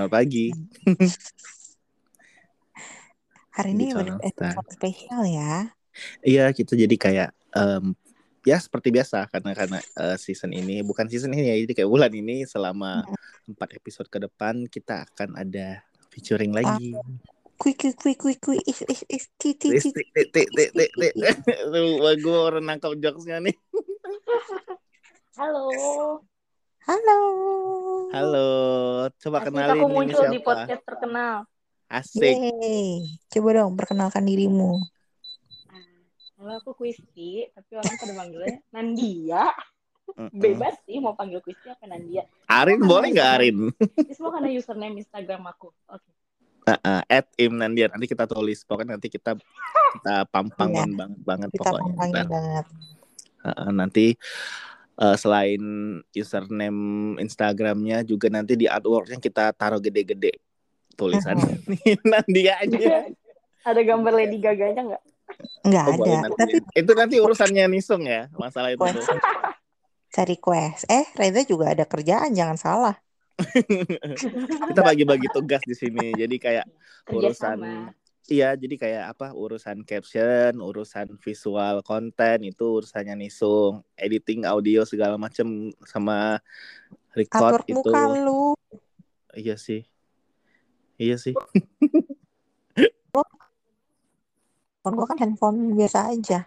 Selamat pagi. Hari ini episode spesial ya. Iya, kita jadi kayak em, ya seperti biasa karena karena eh, season ini bukan season ini ya, jadi kayak bulan ini selama empat episode ke depan kita akan ada featuring lagi. Kui kui kui kui kui is is is ti ti ti. tik, tik, tik. Lu, wah, gue orang nangkap jokesnya nih. Halo. Halo. Halo, coba Asik kenalin aku muncul di podcast terkenal. Asik. Yeay. Coba dong perkenalkan dirimu. Halo aku Kristi, tapi orang pada manggilnya Nandia. Bebas sih mau panggil Kristi apa Nandia. Arin boleh nggak Arin? Ini semua karena username Instagram aku. Oke. Uh, at Im Nandia nanti kita tulis pokoknya nanti kita kita pampangon banget banget Iya. Kita pokoknya Ntar. banget. Uh, nanti uh, selain username Instagramnya juga nanti di artworknya kita taruh gede-gede tulisan Nandia aja. Ada gambar Lady Gaga-nya nggak? Enggak Oh, ada. nanti. Tapi Itu nanti urusannya Nisung ya masalah itu. Cari quest. Eh, Reza juga ada kerjaan, jangan salah. kita bagi-bagi tugas di sini. Jadi kayak urusan. Iya, jadi kayak apa urusan caption, urusan visual konten itu urusannya Nisung, editing audio segala macem sama record Atur itu. muka lu. Iya sih. Iya sih. Handphone gua kan handphone biasa aja.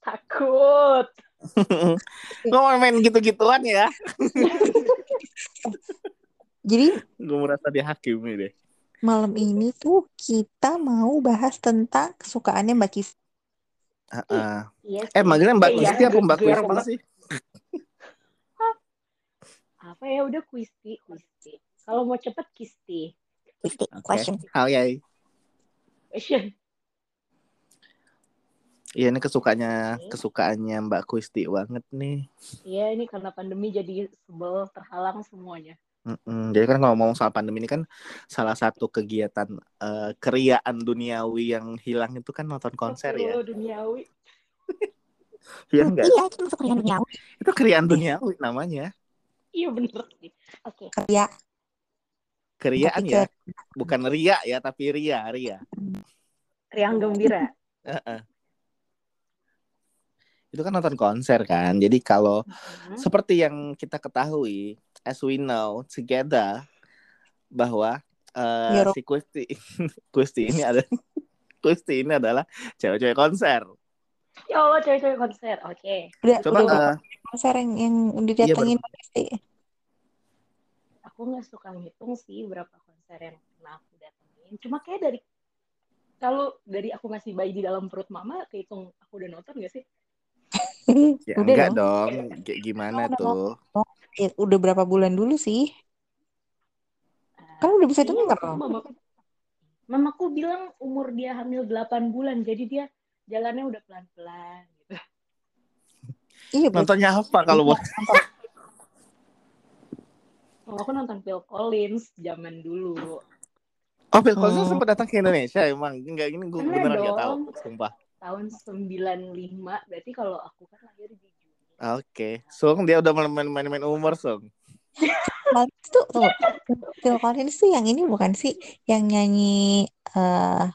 Takut. Gue mau main gitu-gituan ya. Jadi Gue merasa dihakimi deh. Malam ini tuh kita mau bahas tentang kesukaannya Mbak Kis. Ah, ah. Iya Eh, manggilnya Mbak Iya, Kristi apa Mbak banget. sih? Apa ya udah Kristi. Kalau mau cepet Kristi. Kristi, Oke. question. Hal ya. Question. Iya ini kesukaannya Oke. kesukaannya Mbak Kristi banget nih. Iya ini karena pandemi jadi sebel terhalang semuanya. Mm-mm. Jadi kan kalau ngomong soal pandemi ini kan salah satu kegiatan eh, keriaan duniawi yang hilang itu kan nonton konser ya. Astagfirullah, duniawi. Iya enggak? Iya, itu masuk kerjaan duniawi. Itu keriaan duniawi namanya. Iya bener. Oke. Kerja. Keriaan Tapi ya, bukan ria ya, tapi ria, ria. Riang gembira. Heeh. Itu kan nonton konser kan. Jadi kalau Mhm. seperti yang kita ketahui, as we know together bahwa Yoro. si Kusti Kusti ini ada Kusti ini adalah cewek-cewek konser. Ya Allah cewek-cewek konser. Oke. Udah, Coba udah berapa eh, konser yang, yang didatengin Mbak Kristi? Aku nggak suka ngitung sih berapa konser yang pernah aku datengin. Cuma kayak dari kalau dari aku masih bayi di dalam perut mama kehitung aku udah nonton gak sih? ya Udah enggak dong. dong. Kayak gimana Udah tuh? Ya, udah berapa bulan dulu sih? Kan udah bisa denger. waktu itu mamaku, mamaku bilang umur dia hamil 8 bulan, jadi dia jalannya udah pelan-pelan gitu. Iya, Nontonnya apa kalau buat Oh, aku nonton Phil Collins zaman dulu. Oh, Phil Collins Hmm. sempat datang ke Indonesia emang. Enggak ini gue beneran nggak tahu, sumpah. Tahun 95, berarti kalau aku Oke, Sung dia udah main- main-main umur, Sung. Collins tuh, tuh, Phil Collins tuh yang ini bukan sih? Yang nyanyi eh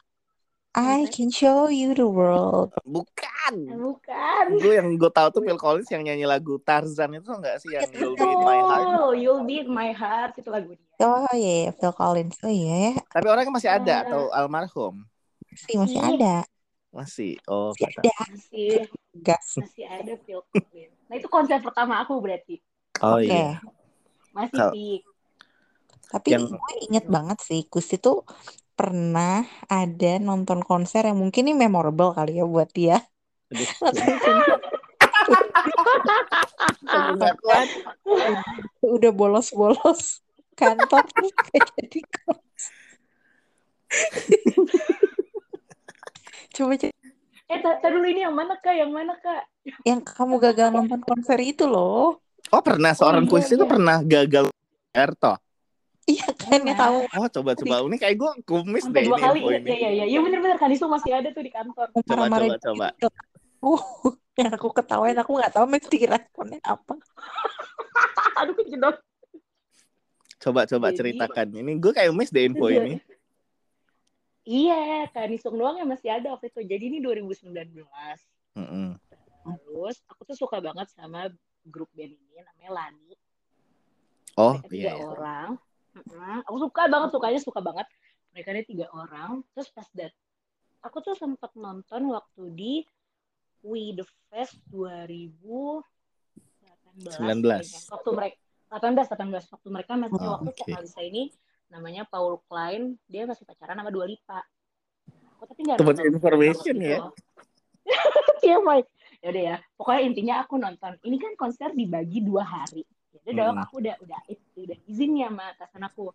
I can show you the world. Bukan. bukan. gue yang gue tahu tuh Phil Collins yang nyanyi lagu Tarzan itu enggak sih yang You'll Be in My Heart. Oh, You'll Be in My Heart itu lagu dia. Oh iya, Phil Collins. Oh iya ya, Tapi orangnya masih ada Ah. atau almarhum? sih masih Iya. ada. Masih. Oh, Masih ada. Masih Gas. masih ada Phil Collins. Nah, itu konser pertama aku berarti. Oh Oke. iya. Masih sih. Tapi Yang- gue inget banget sih, Gusti tuh pernah ada nonton konser yang mungkin ini memorable kali ya buat dia. Udah bolos-bolos kantor jadi. Coba cek Eh, dulu ini yang mana kak? Yang mana kak? yang kamu gagal nonton konser itu loh. Oh, pernah seorang iya, kuis itu iya. pernah gagal Erto. Iya kan ya kamu Oh, coba coba ini kayak gue kumis Sampai deh dua ini kali. Iya, ini. iya, iya. Iya bener-bener kan itu masih ada tuh di kantor. Coba coba coba. Oh, yang aku ketawain aku nggak tahu mesti responnya apa. Aduh kejedot. Coba coba ceritakan. Ini gue kayak miss deh info ini. Iya, Kak Nisung doang yang masih ada waktu itu. Jadi ini 2019. Mm-mm. Terus aku tuh suka banget sama grup band ini namanya Lani. Oh Mereka tiga iya. iya. orang. Mm-mm. Aku suka banget, sukanya suka banget. Mereka ini tiga orang. Terus pas dat, aku tuh sempat nonton waktu di We The Fest 2018. 19. kayaknya. Waktu mereka 18, 18. Waktu mereka masih Oh, waktu vokalisa ini namanya Paul Klein. Dia masih pacaran sama Dua Lipa. Aku tapi nggak nonton information ya. itu. Iya, Mike. Ya udah ya. Pokoknya intinya aku nonton. Ini kan konser dibagi dua hari. Ya udah dong, Hmm. aku udah udah udah izin ya sama atasan aku.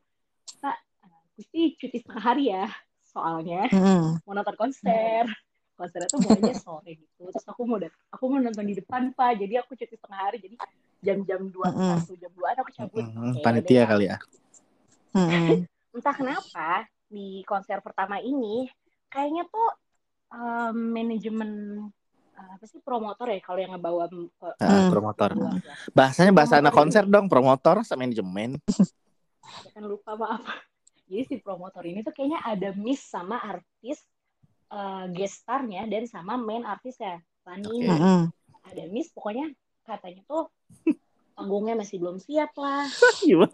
Pak, aku sih cuti setengah hari ya. Soalnya Mm-mm. mau nonton konser. Konsernya tuh mulainya sore gitu. Terus aku mau dat- aku mau nonton di depan, Pak. Jadi aku cuti setengah hari. Jadi jam-jam dua Mm-mm. satu jam dua aku cabut. Mm-mm. Oke, Panitia udah. kali ya. Mm-mm. entah kenapa di konser pertama ini kayaknya tuh um, manajemen uh, apa sih promotor ya kalau yang ngebawa ke Hmm. promotor. ya. Bahasanya bahasa anak konser dong, promotor sama manajemen. Kan lupa maaf. Jadi si promotor ini tuh kayaknya ada miss sama artis uh, guest starnya dan sama main artisnya Oke. ini. Mm-mm. Ada miss pokoknya katanya tuh panggungnya masih belum siap lah.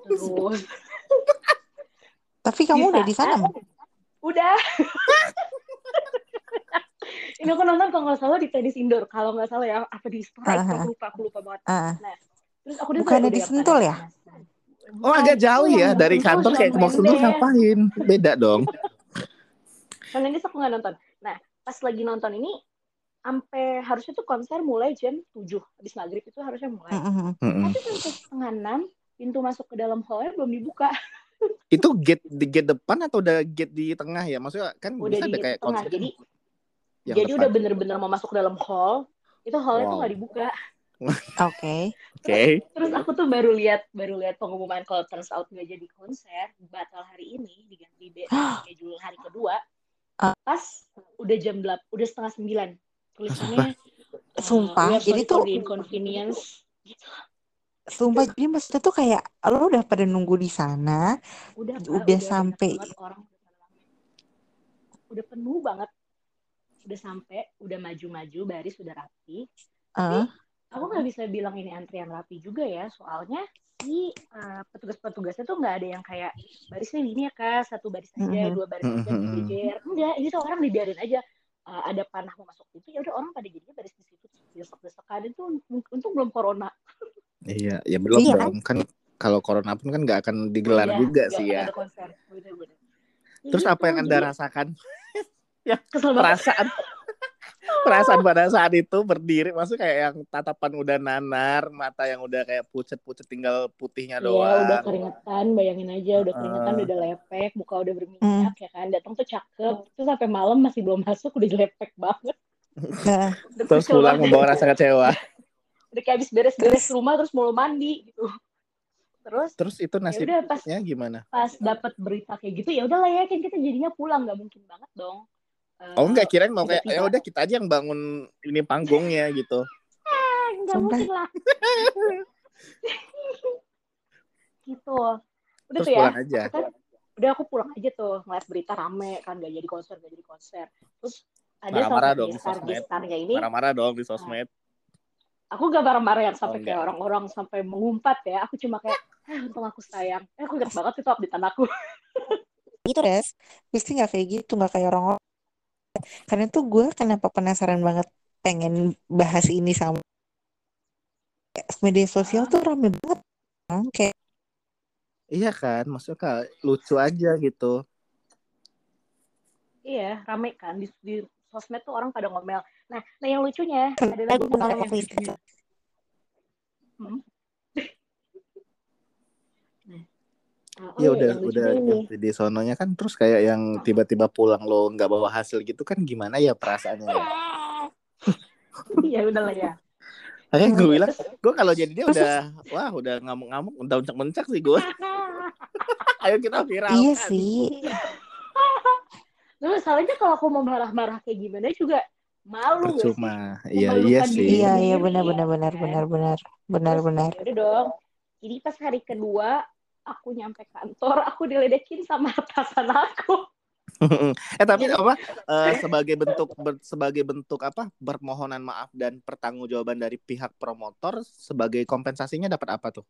Terus Tapi kamu udah di sana, Udah. Ini aku nonton kalau nggak salah di tenis indoor. Kalau nggak salah ya apa di strike Aha. aku lupa aku lupa banget. Ah. Terus aku udah Bukannya udah di Sentul ya? Oh agak jauh ya Yang dari kantor kayak ke sama Sentul ngapain? Beda dong. Kalau ini aku nggak nonton. Nah pas lagi nonton ini sampai harusnya tuh konser mulai jam 7 habis maghrib itu harusnya mulai. Tapi sampai setengah enam pintu masuk ke dalam hallnya belum dibuka. Itu gate di gate depan atau udah gate di tengah ya? Maksudnya kan Udah bisa di ada kayak tengah. konser Jadi yang jadi depan. udah bener-bener mau masuk ke dalam hall. Itu hallnya tuh Wow. nggak dibuka. Oke. Oke. Terus aku tuh baru lihat baru lihat pengumuman kalau turns out nggak jadi konser batal hari ini diganti be- schedule hari kedua. Ah. Pas udah jam 8, udah setengah sembilan tulisannya. uh, Sumpah, are jadi tuh- inconvenience. Gitu. Sumpah, jadi maksudnya tuh kayak lo udah pada nunggu di sana, Udah Udah banyak sampai- orang udah. Udah penuh banget. Udah sampai, udah maju-maju, baris udah rapi. eh, aku nggak bisa bilang ini antrian rapi juga ya soalnya si uh, petugas-petugasnya tuh nggak ada yang kayak barisnya ini ya kak satu baris aja Mhm. dua baris aja Mhm. berjejer enggak ini tuh orang dibiarin aja Uh, ada panah mau masuk itu ya udah orang pada jadinya baris di situ desek-desekan itu un- untung belum corona Iya, ya belum Iya, dong. Kan kalau corona pun kan nggak akan digelar Iya, juga sih ya. ada konser bener-bener Ya Terus apa yang Anda jadi rasakan? kesel banget Perasaan perasaan pada saat itu berdiri maksudnya kayak yang tatapan udah nanar, mata yang udah kayak pucet-pucet tinggal putihnya Iya, udah doang. keringetan, bayangin aja udah keringetan, Heeh. udah lepek, muka udah berminyak ya kan. Datang tuh cakep, terus sampai malam masih belum masuk udah lepek banget. nah, Terus pulang membawa rasa kecewa. Udah kayak habis beres-beres rumah terus mau mandi gitu. Terus Terus itu ya nasibnya pas gimana? pas dapat berita kayak gitu ya udahlah ya kan kita jadinya pulang nggak mungkin banget dong. Eh, Oh enggak kirain mau kayak ya udah kita aja yang bangun ini panggungnya gitu. Ah, nggak mungkin lah. gitu. Udah Terus tuh ya. pulang aja. kan udah aku pulang aja tuh ngeliat berita rame kan gak jadi konser gak jadi konser terus ada Marah-marah dong di sosmed. ini Marah-marah dong di sosmed. Aku gak marah-marah yang sampai Oh, kayak orang-orang sampai mengumpat ya aku cuma kayak ah, untung aku sayang eh aku inget banget itu update aku gitu res. Pasti nggak kayak gitu, nggak kayak orang-orang. Karena tuh gue kenapa penasaran banget pengen bahas ini sama media sosial tuh rame banget. Bang. Kayak Iya kan, maksudnya kayak lucu aja gitu. iya rame kan di, di sosmed tuh orang pada ngomel nah nah yang lucunya ada lagi gue yang Chris. lucunya Hmm? Nah, ah, oh Ya iya, udah yang udah di sononya kan terus kayak yang tiba-tiba pulang lo nggak bawa hasil gitu kan gimana ya perasaannya ya? iya udah lah ya Makanya gue bilang, Terus- gue kalau jadi dia udah, wah udah ngamuk-ngamuk, udah mencak-mencak sih gue. Ayo kita viral. Iya sih. Terus salahnya kalau aku mau marah-marah kayak gimana juga malu gak sih? Percuma. Iya iya sih. Iya iya benar ya benar benar benar benar benar benar. ya udah dong. Jadi pas hari kedua aku nyampe kantor aku diledekin sama atasan aku eh tapi apa eh, sebagai bentuk ber- sebagai bentuk apa permohonan maaf dan pertanggungjawaban dari pihak promotor sebagai kompensasinya dapat apa tuh?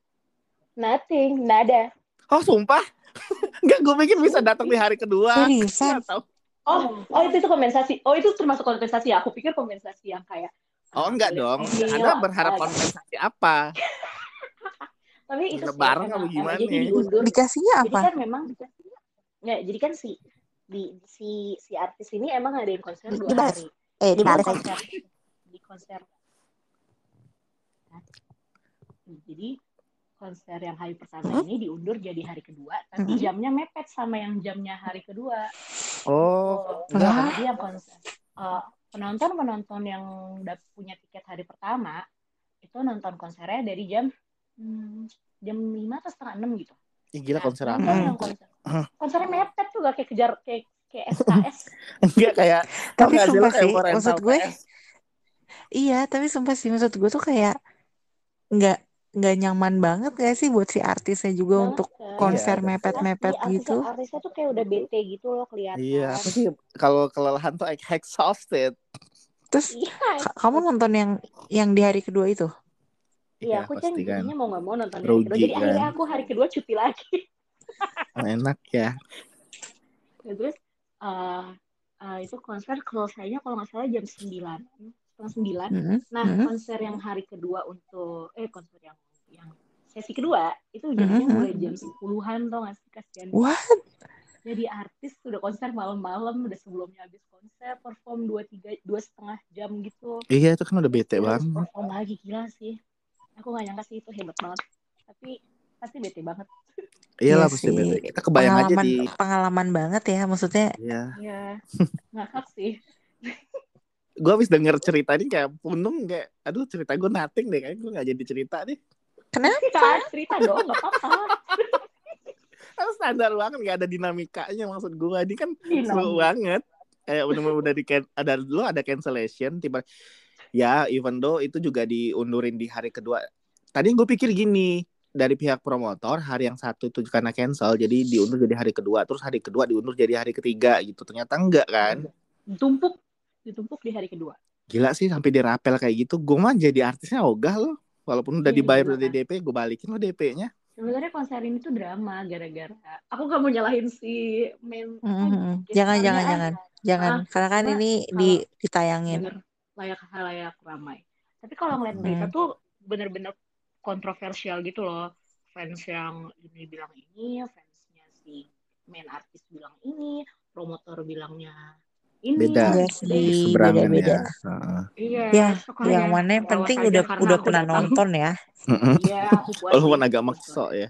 nothing nada Oh sumpah? Enggak, gue pikir bisa datang di hari kedua. Seriusan? Tahu. Oh oh itu itu kompensasi oh itu termasuk kompensasi ya aku pikir kompensasi yang kayak Oh enggak boleh dong. Anda berharap uh, kompensasi apa? tapi itu Lebaran apa gimana jadi ya? diundur Dikasihnya jadi apa? kan memang nggak jadi kan si di si si artis ini emang ngadain konser Di- dua hari Eh, di dibahas. konser di konser jadi konser yang hari pertama Hmm? ini diundur jadi hari kedua tapi Hmm. jamnya mepet sama yang jamnya hari kedua. Oh, Oh, jadi yang konser. Penonton penonton yang udah punya tiket hari pertama itu nonton konsernya dari jam hmm, jam lima atau setengah enam gitu. Ih, gila Nah, konser apa? konser. Konsernya mepet tuh gak kayak kejar kayak kayak SKS Enggak kayak Tapi sumpah sih, maksud gue, PS? iya, tapi sumpah sih maksud gue tuh kayak nggak nggak nyaman banget gak sih buat si artisnya juga banget untuk kan konser Iya, mepet-mepet Asli, gitu. artisnya, artisnya tuh kayak udah bete gitu loh kelihatan Iya, apa sih kalau kelelahan tuh like exhausted. Terus iya ka- kamu nonton yang yang di hari kedua itu? iya Iya, aku kan jadinya mau nggak mau nonton hari Rugi kedua jadi akhirnya kan. aku hari kedua cuti lagi Enak ya. Ya, terus eh eh, itu konser selesainya kalau nggak salah jam sembilan setengah sembilan Mm-mm, nah mm-mm. konser yang hari kedua untuk eh konser yang yang sesi kedua itu jadinya Mhm. mulai jam sepuluhan tau gak sih kasihan What? jadi artis udah konser malam-malam udah sebelumnya habis konser perform dua tiga dua setengah jam gitu Iya, itu kan udah bete banget. perform lagi gila sih aku gak nyangka sih itu hebat banget tapi pasti bete banget Iyalah Iya pasti sih. bete. Kita kebayang aja Pengalaman di pengalaman banget ya maksudnya. Iya. ya ngakak sih Gue habis denger cerita ini kayak punung kayak aduh cerita gue nothing deh kayak gue gak jadi cerita deh. Kenapa? cerita cerita dong nggak apa-apa Kan standar banget gak ada dinamikanya maksud gue ini kan Dinamika. seru banget. Kayak bener-bener udah di ada lo ada cancellation tiba ya even though itu juga diundurin di hari kedua. Tadi gue pikir gini dari pihak promotor hari yang satu itu karena cancel jadi diundur jadi hari kedua terus hari kedua diundur jadi hari ketiga gitu ternyata enggak kan ditumpuk ditumpuk di hari kedua gila sih sampai dirapel kayak gitu gue mah jadi artisnya ogah loh walaupun udah Iya, dibayar gila udah di kan. DP gue balikin lo DP-nya sebenarnya konser ini tuh drama gara-gara aku gak mau nyalahin si main Mm-mm. guest Jangan, jangan, jangan, jangan. Ah, Karena kan ini kalau- di ditayangin. layak layak ramai tapi kalau ngeliat berita Hmm. tuh bener-bener kontroversial gitu loh fans yang ini bilang ini fansnya si main artis bilang ini promotor bilangnya ini beda gitu deh. sih, ya Heeh. iya Ya, pokoknya yang mana yang penting udah udah pernah datang. nonton ya. Iya walaupun agak puas. makso ya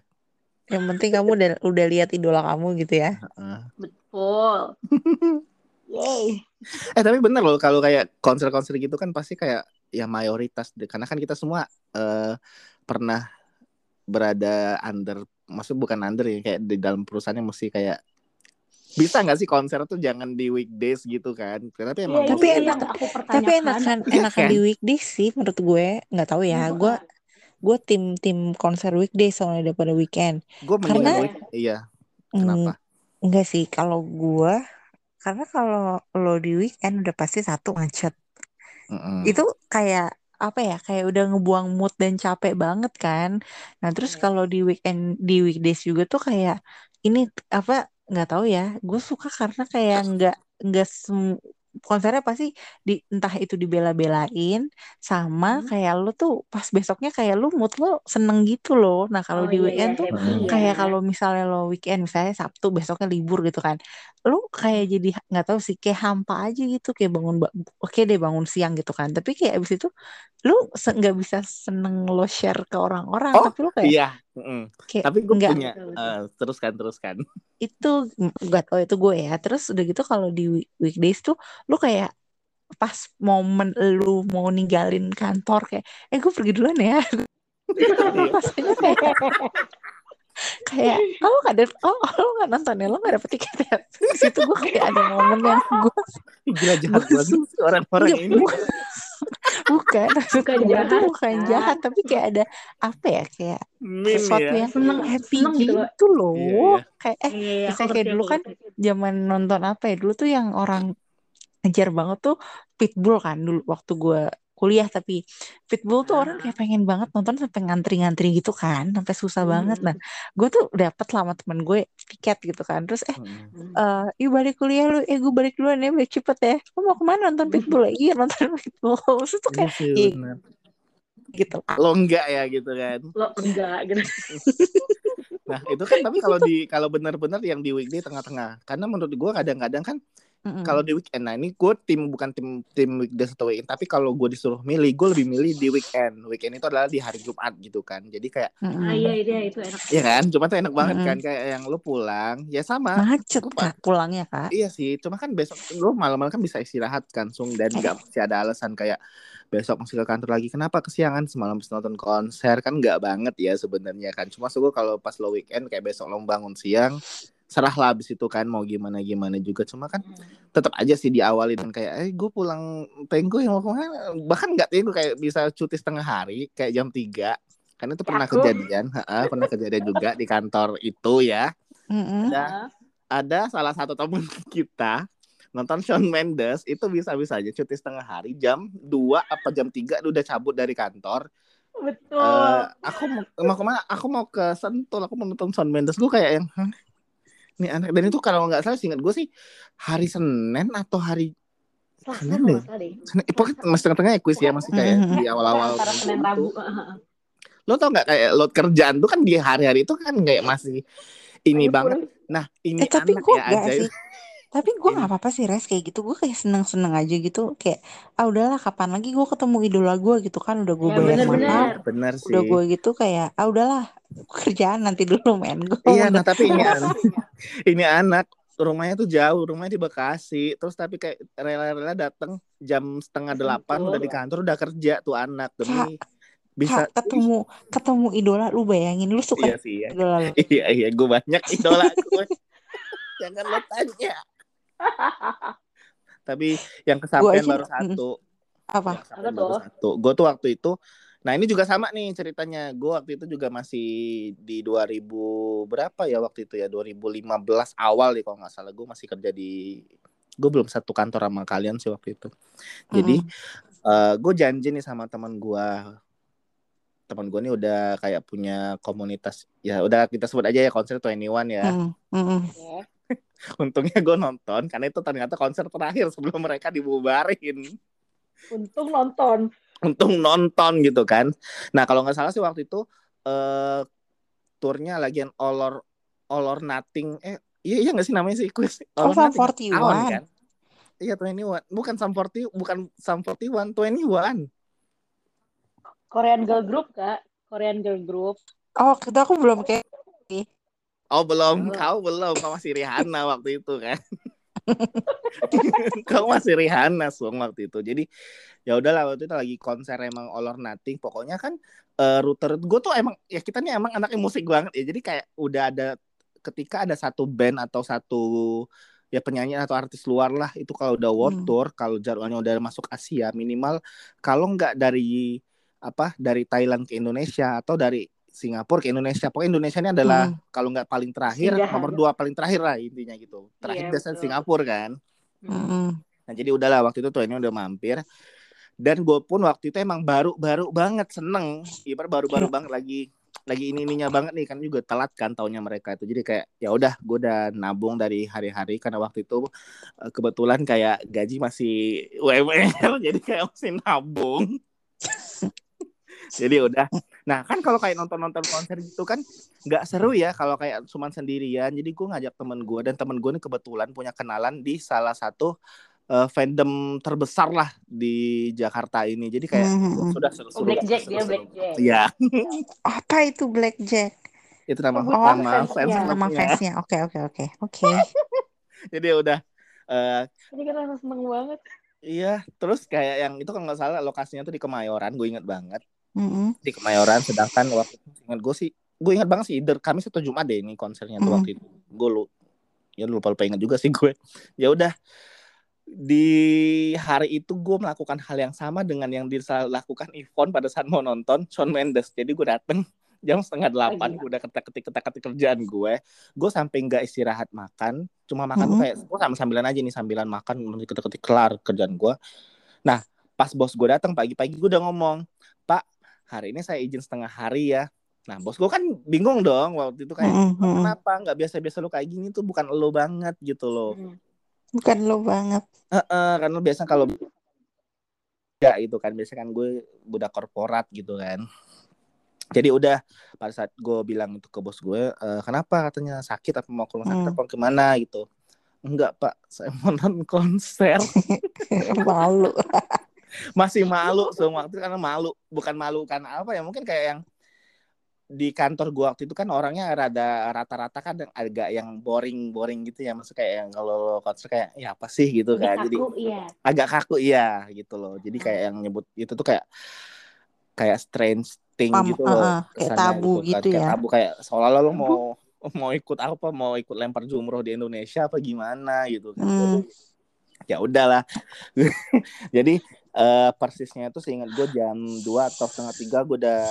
Yang penting kamu udah udah lihat idola kamu gitu ya. Heeh. betul yay eh tapi bener loh kalau kayak konser-konser gitu kan pasti kayak ya mayoritas deh karena kan kita semua eh, pernah berada under maksud bukan under ya kayak di dalam perusahaan yang mesti kayak bisa nggak sih konser tuh jangan di weekdays gitu kan tapi emang Iya, Tapi itu enak- aku Tapi enakan Iya enakan kan? di weekdays sih menurut gue. Nggak tahu ya. Iya, Gue gue tim tim konser weekdays soalnya daripada weekend. gue Karena- week iya Hmm, kenapa enggak sih kalau gue karena kalau lo di weekend udah pasti satu macet. Mm-mm. Itu kayak apa ya kayak udah ngebuang mood dan capek banget kan. Nah terus Iya. kalau di weekend di weekdays juga tuh kayak ini apa nggak tahu ya. Gue suka karena kayak nggak nggak konsernya pasti di entah itu dibela-belain sama Hmm. kayak lu tuh pas besoknya kayak lu mood lo seneng gitu loh. Nah kalau Oh, di iya, weekend iya, tuh happy ya. kayak kalau misalnya lo weekend misalnya Sabtu besoknya libur gitu kan lu kayak jadi nggak tahu sih kayak hampa aja gitu kayak bangun ba- oke deh bangun siang gitu kan tapi kayak abis itu lu se- nggak bisa seneng lo share ke orang-orang Oh, tapi lu kayak iya Mm-mm. kayak tapi gue nggak punya eh, teruskan teruskan. Itu nggak tahu itu gue ya. Terus udah gitu kalau di week- weekdays tuh lu kayak pas momen lu mau ninggalin kantor kayak eh gue pergi duluan ya. Rasanya kayak kayak oh gak ada oh lo gak nonton ya? Lo gak dapet tiket ya? Di situ gue kayak ada momen yang gue gila jahat banget orang-orang Nggak, ini bukan, tuh jahat, bukan Kak. jahat tapi kayak ada apa ya kayak Min sesuatu ya. yang Seneng, happy seneng gitu, gitu loh Iya, iya. kayak eh Iya, iya, aku misalnya kayak dulu kan zaman nonton apa ya dulu tuh yang orang ngejar banget tuh Pitbull kan dulu waktu gue kuliah tapi Pitbull tuh orang kayak pengen banget nonton sampai ngantri-ngantri gitu kan sampai susah banget nah gue tuh dapet lah sama temen gue tiket gitu kan terus eh Mm. eh yuk balik kuliah lu eh gue balik duluan ya balik cepet ya lu mau ke mana nonton Pitbull ya iya nonton Pitbull terus tuh Iya kayak sih iya benar. gitu lah Lo enggak ya gitu kan. Lo enggak gitu. Nah, itu kan tapi kalau di kalau benar-benar yang di weekday tengah-tengah. Karena menurut gua kadang-kadang kan Mm-mm. kalau di weekend nah ini gue tim bukan tim tim weekday atau weekend tapi kalau gue disuruh milih gue lebih milih di weekend. Weekend itu adalah di hari Jumat gitu kan. Jadi kayak Mm-mm. Ah iya iya itu enak. ya kan? Jumat tuh enak banget Mm-mm. kan? Kayak yang lu pulang ya sama. Macet Gua- kak pulangnya kak. Iya sih cuma kan besok lu malam-malam kan bisa istirahat kan sung dan nggak mesti ada alasan kayak besok masih ke kantor lagi. Kenapa kesiangan semalam habis nonton konser? Kan nggak banget ya sebenarnya kan. Cuma suka kalau pas lo weekend kayak besok lo bangun siang serah lah abis itu kan mau gimana gimana juga. Cuma kan tetap aja sih diawali dengan kayak eh gue pulang tenggo yang mau ke mana? Bahkan nggak tenggo kayak bisa cuti setengah hari kayak jam 3 karena itu pernah Aku. kejadian Ha-ha, pernah kejadian juga di kantor itu ya. Mm-mm. ada ada salah satu temen kita nonton Shawn Mendes itu bisa-bisa aja cuti setengah hari jam 2 apa jam 3 udah cabut dari kantor. Betul. Eh, aku mau, mau ke mana? Aku mau ke Sentul aku mau nonton Shawn Mendes. Gue kayak yang Hah? Ini aneh dan itu kalau nggak salah singkat gue sih hari Senin atau hari Selasa Senin deh. Senin, eh, pokoknya masih tengah-tengah ya kuis ya masih kayak Mhm. di awal-awal Antara Senin. Rabu. lo tau nggak kayak load kerjaan tuh kan di hari-hari itu kan kayak masih ini Ayo banget nah ini eh tapi anak ya aja sih tapi gue Ini. nggak apa-apa sih res kayak gitu. Gue kayak seneng-seneng aja gitu. Kayak ah udahlah kapan lagi gue ketemu idola gue gitu kan. Udah gue Ya, bayar mahal. bener. Sih. Udah gue gitu kayak ah udahlah kerjaan nanti dulu men. Gue iya nah tapi ini anak ini anak rumahnya tuh jauh rumahnya di Bekasi. Terus tapi kayak rela-rela datang jam setengah delapan Betul. udah di kantor udah kerja tuh anak. Demi bisa Kak, ketemu ketemu idola lu bayangin lu suka iya sih iya. idola lu. Iya iya gue banyak idola gue jangan lo tanya tapi yang kesampaian baru satu. Apa? Baru satu. Gue tuh waktu itu nah ini juga sama nih ceritanya. Gue waktu itu juga masih di 2000 berapa ya waktu itu ya? 2015 awal deh kalau nggak salah. Gue masih kerja di gue belum satu kantor sama kalian sih waktu itu. Jadi gue janji nih sama teman gue teman gue nih udah kayak punya komunitas ya udah kita sebut aja ya konser 21 ya. Mm, mm, mm. Ya. untungnya gue nonton karena itu ternyata konser terakhir sebelum mereka dibubarin Untung nonton. untung nonton gitu kan nah kalau nggak salah sih waktu itu eh turnya lagi yang all or all or nothing eh iya iya nggak sih namanya sih quiz Oh, or Sum Nothing. 41. Awan, kan iya 21 bukan Sum 40 bukan Sum 41 21 Korean girl group kak. Korean girl group. oh itu aku belum kayak Oh belum, Belum. kau belum, kau masih Rihanna waktu itu kan. kau masih Rihanna Sung waktu itu. Jadi ya udahlah waktu itu lagi konser emang All or Nothing. Pokoknya kan eh router gue tuh emang ya kita nih emang anaknya musik banget ya. Jadi kayak udah ada ketika ada satu band atau satu ya penyanyi atau artis luar lah itu kalau udah world Hmm. tour kalau jadwalnya udah masuk Asia minimal kalau nggak dari apa dari Thailand ke Indonesia atau dari Singapura ke Indonesia. Pokoknya Indonesia ini adalah Hmm. kalau nggak paling terakhir, nomor dua paling terakhir lah intinya gitu. Terakhir Iya, biasanya betul. Singapura kan. Hmm. Nah jadi udahlah waktu itu tuh ini udah mampir. Dan gue pun waktu itu emang baru-baru banget seneng. Ibarat baru-baru banget lagi lagi ini ininya banget nih kan juga telat kan tahunnya mereka itu jadi kayak ya udah gue udah nabung dari hari-hari karena waktu itu eh, kebetulan kayak gaji masih UMR jadi kayak masih nabung jadi udah nah kan kalau kayak nonton-nonton konser gitu kan nggak seru ya kalau kayak cuman sendirian. Jadi gue ngajak temen gue dan temen gue ini kebetulan punya kenalan di salah satu eh, fandom terbesar lah di Jakarta ini. Jadi kayak Mhm. sudah Oh, seru-seru Blackjack dia. Blackjack. Iya, apa itu blackjack itu nama Oh, nama fansnya. fans Iya, nama fansnya. Oke oke oke. Oke. Jadi udah eh, Ini kan rasa seneng banget. iya, terus kayak yang itu kalau nggak salah lokasinya tuh di Kemayoran, gue inget banget Mm-mm. di Kemayoran. Sedangkan waktu itu gue sih, gue inget banget sih, either Kamis atau Jumat deh ini konsernya tuh Mm. waktu itu. Gue lu, ya lupa lupa inget juga sih gue. Ya udah, di hari itu gue melakukan hal yang sama dengan yang dilakukan Ivon pada saat mau nonton Shawn Mendes. Jadi gue dateng jam setengah delapan, gue udah ketik ketik ketik ketik kerjaan gue. Gue sampai nggak istirahat makan, cuma makan tuh Mm-mm. kayak gue sambil sambilan aja nih sambilan makan ketik ketik kelar kerjaan gue. Nah pas bos gue datang pagi-pagi gue udah ngomong, hari ini saya izin setengah hari ya. Nah bos gue kan bingung dong waktu itu kayak Mm-mm, mm-mm. kenapa nggak biasa-biasa lo kayak gini tuh bukan lo banget gitu loh. Hmm. Bukan lo banget. Heeh, karena biasa kalau ya itu kan biasa kan gue budak korporat gitu kan. Jadi udah pada saat gue bilang itu ke bos gue, "Eh, kenapa katanya sakit apa mau ke rumah sakit Hmm. apa ke mana gitu. Enggak pak, saya mau nonton konser. Malu. Masih malu semua. Waktu itu karena malu, bukan malu karena apa ya. Mungkin kayak yang di kantor gue waktu itu kan orangnya rada rata-rata kan yang agak yang boring boring gitu ya. Maksudnya kayak yang kalau lo konser kayak ya apa sih? gitu kan. Jadi kaku, iya. agak kaku iya gitu loh. Jadi kayak yang nyebut itu tuh kayak kayak strange thing Pam- gitu loh. uh-uh, kayak tabu kan. gitu kayak ya. tabu kayak seolah-olah lo mau mau ikut apa mau ikut lempar jumroh di Indonesia apa gimana gitu kan. Hmm. ya udahlah. Jadi eh, persisnya itu seingat gue jam 2 atau setengah tiga gue udah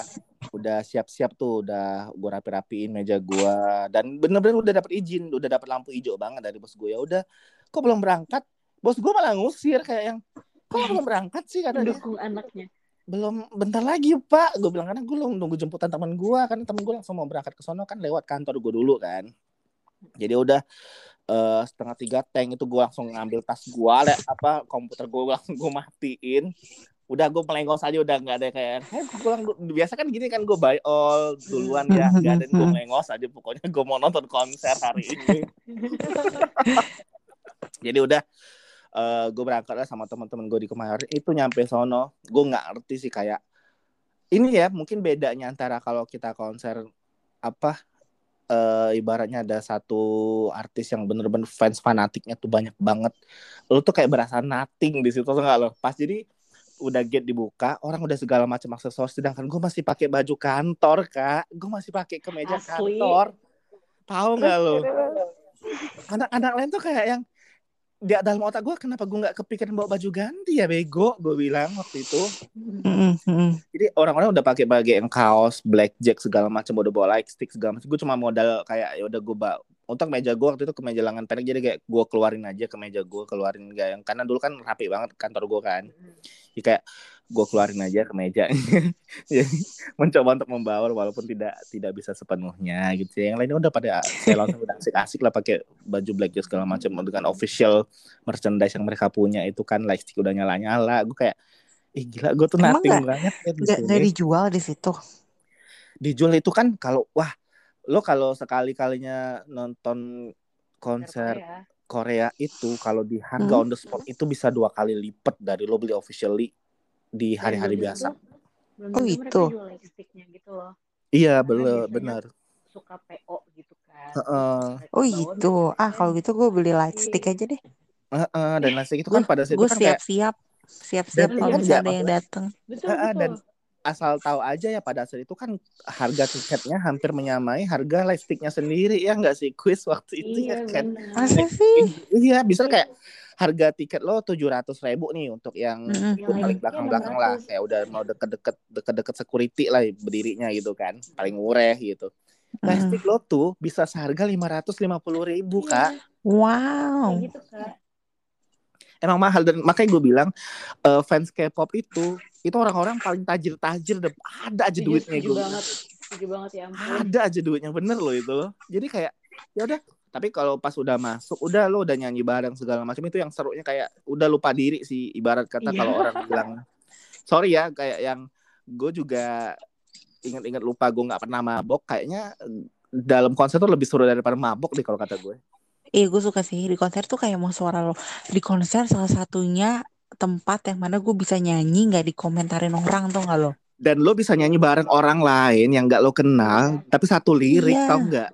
udah siap-siap tuh udah gue rapi-rapiin meja gue dan bener-bener udah dapet izin udah dapet lampu hijau banget dari bos gue ya udah kok belum berangkat? Bos gue malah ngusir kayak yang kok belum berangkat sih? kata dia. Mendukung anaknya. belum bentar lagi pak. Gue bilang karena gue belum nunggu jemputan teman gue karena temen gue langsung mau berangkat ke sono kan lewat kantor gue dulu kan. Jadi udah eh, setengah tiga tank itu gue langsung ngambil tas gue apa komputer gue langsung gue matiin. Udah gue melengos aja udah nggak ada kayak hey, pulang biasa kan gini kan gue buy all duluan ya nggak ada gue melengos aja pokoknya gue mau nonton konser hari ini. Jadi udah eh gue berangkat lah sama teman-teman gue di kemarin. Itu nyampe sono gue nggak ngerti sih kayak ini ya mungkin bedanya antara kalau kita konser apa eh ibaratnya ada satu artis yang bener-bener fans fanatiknya tuh banyak banget. Lu tuh kayak berasa nothing di situ tuh nggak lo? Pas jadi udah gate dibuka orang udah segala macam aksesoris sedangkan gue masih pakai baju kantor kak. Gue masih pakai kemeja Asli. kantor. Tahu nggak lo? Anak-anak lain tuh kayak yang di dalam otak gue kenapa gue nggak kepikiran bawa baju ganti ya bego? Gue bilang waktu itu. Mm-mm. jadi orang-orang udah pakai pakai yang kaos blackjack segala macam udah bawa light stick segala macam. Gue cuma modal kayak ya udah gue bawa untuk meja gue waktu itu ke meja lengan pendek jadi kayak gue keluarin aja ke meja gue keluarin gak yang karena dulu kan rapi banget kantor gue kan. Jadi kayak gue keluarin aja ke meja jadi mencoba untuk membawa walaupun tidak tidak bisa sepenuhnya gitu yang lainnya udah pada saya langsung udah asik-asik lah pakai baju blackjack segala macam dengan official merchandise yang mereka punya itu kan light stick udah nyala-nyala gue kayak ih gila gue tuh nggak- banget ya di Nggak sini nggak dijual di situ. dijual itu kan kalau wah lo kalau sekali kalinya nonton konser Korea. Korea itu kalau di harga Hmm. on the spot itu bisa dua kali lipat dari lo beli officially di hari-hari biasa. belum Oh, tentu gitu. mereka gitu loh. Iya bener bener. Suka PO gitu kan. Heeh. Mereka Oh bawa gitu. Ah kalau gitu gue beli light Iya. stick aja deh. Heeh, dan nasi itu kan pada saat itu gue kan kayak siap-siap, siap-siap kalau misalnya nggak, ada yang datang. Betul, Heeh, betul. dan asal tahu aja ya pada saat itu kan harga tiketnya hampir menyamai harga lightsticknya sendiri ya nggak sih quiz waktu itu Iya, ya kan. benar. Masa sih? Iya, bisa kayak harga tiket lo tujuh ratus ribu nih untuk yang Mm-mm. Yang paling lightsticknya belakang-belakang lah 600. kayak udah mau deket-deket deket-deket security lah berdirinya gitu kan paling murah gitu Mm. Lightstick lo tuh bisa seharga lima ratus lima puluh ribu Iya, kak Wow. Kayak gitu, Kak. emang mahal dan makanya gue bilang eh, fans K-pop itu itu orang-orang paling tajir-tajir ada aja duitnya gue banget. Banget ya ampun. ada aja duitnya bener loh itu jadi kayak ya udah tapi kalau pas udah masuk udah lo udah nyanyi bareng segala macam itu yang serunya kayak udah lupa diri sih ibarat kata Iya. kalau orang bilang sorry ya kayak yang gue juga ingat-ingat lupa gue nggak pernah mabok kayaknya dalam konser tuh lebih seru daripada mabok deh kalau kata gue Iya gue suka sih di konser tuh kayak mau suara lo di konser salah satunya tempat yang mana gue bisa nyanyi nggak dikomentarin orang tuh nggak lo? dan lo bisa nyanyi bareng orang lain yang nggak lo kenal tapi satu lirik Iya. tau nggak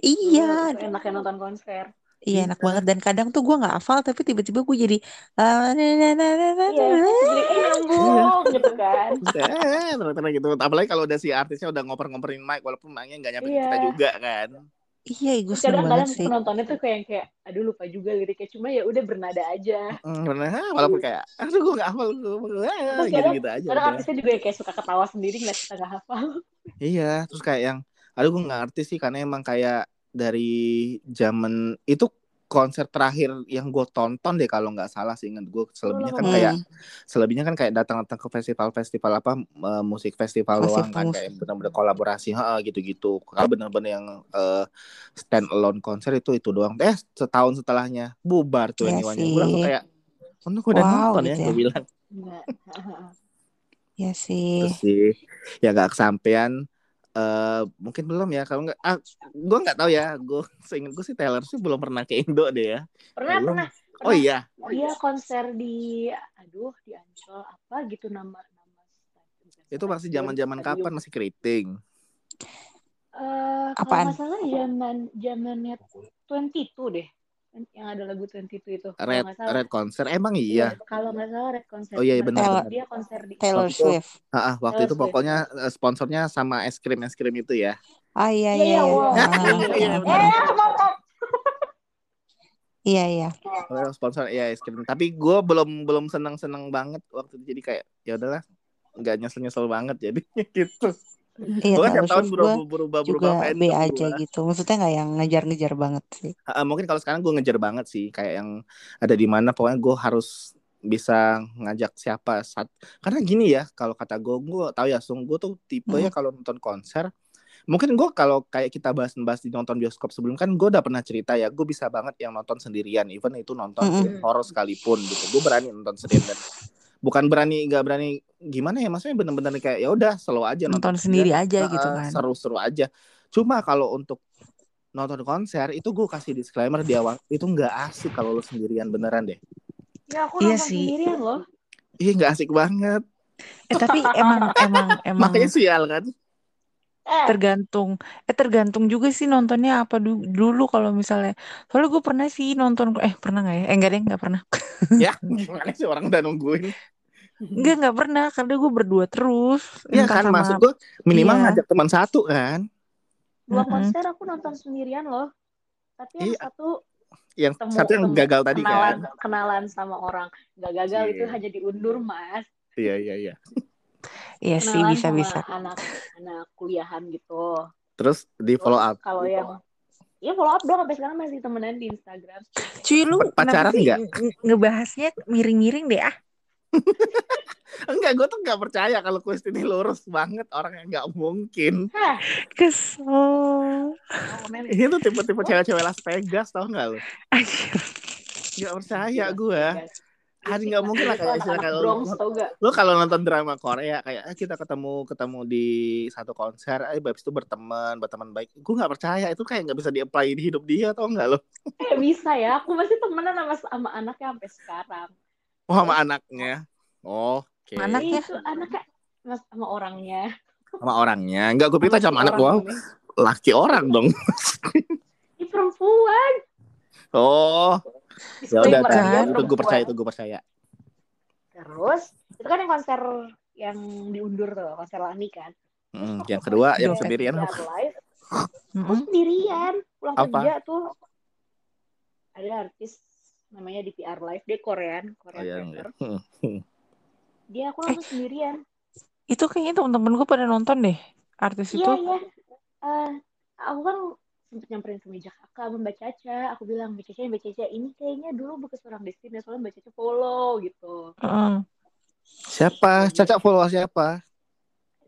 Iya, Enaknya nonton konser. iya enak Iya. banget dan kadang tuh gue nggak hafal tapi tiba-tiba gue jadi ah, Iya, jadi eh nyambung gitu kan. eh ternyata gitu apalagi kalau udah si artisnya udah ngoper-ngoperin mic walaupun mic-nya nggak nyampe Iya. kita juga kan Iya, gue Terus seneng banget kadang-kadang sih. penontonnya tuh kayak kayak aduh lupa juga liriknya cuma ya udah bernada aja Mm, bener walaupun kayak aduh gue gak hafal gue Terus gitu gitu aja kadang artisnya juga kayak suka ketawa sendiri ngeliat kita nggak hafal iya terus kayak yang aduh gue gak ngerti sih karena emang kayak dari zaman itu konser terakhir yang gue tonton deh kalau nggak salah sih ingat gue selebihnya kan kayak Hmm. selebihnya kan kayak datang-datang ke festival-festival apa eh, musik festival doang Festival kan musik. kayak benar-benar kolaborasi ha gitu-gitu kalau benar-benar yang eh, stand alone konser itu itu doang eh setahun setelahnya bubar tuh Iya yang sih. gue langsung kayak oh gue udah Wow, nonton ya gitu gue ya. bilang Nggak. Iya sih. terus sih ya gak kesampean eh mungkin belum ya kalau nggak ah, gue nggak tahu ya gue seingat gue sih Taylor sih belum pernah ke Indo deh ya. Pernah Belum. pernah. Oh iya? Dia konser di aduh di Ancol apa gitu nama nama itu masih zaman zaman kapan? Masih keriting? Eh, kalau Apaan? nggak salah zaman zamannya 22 deh yang ada lagu 22 itu red salah red konser emang iya kalau nggak salah red konser Oh iya, iya, benar, dia konser di Taylor Waktu itu- Swift. Ah, ah, waktu Taylor itu Swift. pokoknya eh, sponsornya sama es krim es krim itu ya Ah iya Iya, iya. iya, iya. wow. Iya, ah, benar. ah. eh Iya iya. Sponsor ya es krim tapi gue belum belum seneng seneng banget waktu itu jadi kayak ya udahlah nggak nyesel nyesel banget jadi gitu Iya gue tiap tahun berubah gue berubah juga berubah B aja gua. gitu. Maksudnya nggak yang ngejar-ngejar banget sih. Ah, mungkin kalau sekarang gue ngejar banget sih kayak yang ada di mana pokoknya gue harus bisa ngajak siapa saat karena gini ya kalau kata gue gue tahu ya sung gue tuh tipe ya kalau nonton konser mungkin gue kalau kayak kita bahas-bahas di nonton bioskop sebelum kan gue udah pernah cerita ya gue bisa banget yang nonton sendirian even itu nonton Mm-mm. film horor sekalipun gitu gue berani nonton sendirian dan bukan berani nggak berani gimana ya maksudnya bener-bener kayak ya udah selalu aja Nonton sendirian. sendiri aja Ah, gitu kan. seru-seru aja cuma kalau untuk nonton konser itu gue kasih disclaimer di awal itu nggak asik kalau lo sendirian beneran deh ya aku Iya nonton sih. sendirian loh ih nggak asik banget Eh tapi emang emang emang makanya sial kan eh. Tergantung eh tergantung juga sih nontonnya apa du- dulu kalau misalnya. Soalnya gue pernah sih nonton eh pernah nggak ya? Eh enggak deh nggak pernah. Ya gimana sih orang udah nungguin? Enggak nggak pernah karena gue berdua terus. Ya entah kan sama maksud gue minimal Iya. ngajak teman satu kan? Dua Mm-mm. konser aku nonton sendirian loh. Tapi yang Iya. satu yang Temu- satu yang temu- gagal tadi kenalan kan? kenalan sama orang. Nggak gagal Iya. itu hanya diundur mas. Iya iya iya Iya sih kenalan bisa sama bisa. anak anak kuliahan gitu. Terus di follow up? kalau yang Iya follow up dong sampai sekarang masih temenan di Instagram. cuy lu pacaran nggak? nge- ngebahasnya miring-miring deh ah? Enggak gue tuh nggak percaya kalau quest ini lurus banget orang yang nggak mungkin. Hah, kesel. Oh, ini tuh tipe-tipe cewek-cewek Las Vegas tau nggak lo Anjir. nggak percaya gue Iya Hari nggak mungkin lah kayak istilah kalau gak? lo kalau nonton drama Korea kayak eh, kita ketemu ketemu di satu konser eh habis itu berteman berteman baik gue nggak percaya itu kayak nggak bisa di apply di hidup dia tau nggak lo Eh bisa ya, aku masih temenan sama sama anaknya sampai sekarang. oh sama anaknya oh oke Mana? Anaknya? Itu anaknya mas sama orangnya. sama orangnya nggak gue pikir sama anak wow Orangnya. laki orang dong Ih, perempuan. oh ya udah kan. itu gue percaya itu gue percaya Terus itu kan yang konser yang diundur tuh, konser Lani kan. Hmm, yang kedua yang sendirian live, aku Mm-mm. sendirian pulang Apa? kerja tuh. Ada artis namanya di PR Live, dia Korean, oh, Korean ya, rapper. enggak. Dia aku nonton sendirian. itu kayaknya temen-temen gue pada nonton deh artis itu Iya, iya. Eh, aku kan sempet nyamperin ke meja kakak sama Mbak Caca. Aku bilang, Mbak Caca, Mbak Caca, ini kayaknya dulu bekas orang Destin ya, soalnya Mbak Caca follow gitu. Heeh. siapa caca follow siapa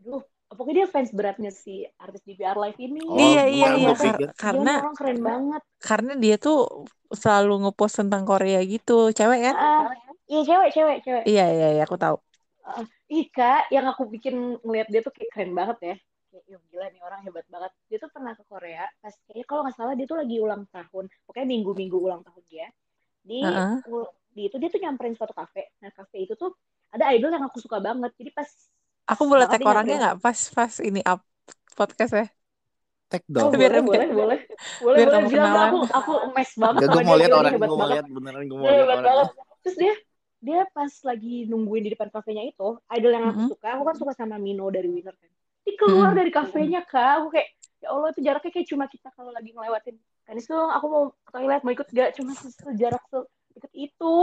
Aduh, pokoknya dia fans beratnya si artis di VR Live ini. Oh, iya iya iya kar- karena Dia orang keren banget. karena dia tuh selalu ngepost tentang Korea gitu cewek kan Ah, iya, cewek, cewek, cewek. iya iya iya aku tahu Ih, Kak, yang aku bikin ngeliat dia tuh kayak keren banget ya. Kayak, "Ih, gila nih orang hebat banget. Dia tuh pernah ke Korea, pas kayaknya kalau nggak salah dia tuh lagi ulang tahun. Pokoknya minggu-minggu ulang tahun dia. Di, Heeh. di itu dia tuh nyamperin suatu kafe. Nah, kafe itu tuh ada idol yang aku suka banget. Jadi pas aku boleh tag orangnya nggak pas pas ini up podcast ya tag Oh, dong Biar boleh, boleh, boleh. Boleh, biar boleh. kenalan. aku, aku emes banget sama gue mau lihat orang, gue mau banget. lihat beneran, gue mau lihat hebat orang. banget. Terus dia dia pas lagi nungguin di depan kafenya itu, idol yang aku Mm-mm. suka, aku kan suka sama Mino dari Winner kan. Dia keluar Mm-mm. dari kafenya kak, aku kayak ya Allah itu jaraknya kayak cuma kita kalau lagi ngelewatin kan itu aku mau ke toilet mau ikut gak cuma sejarak deket itu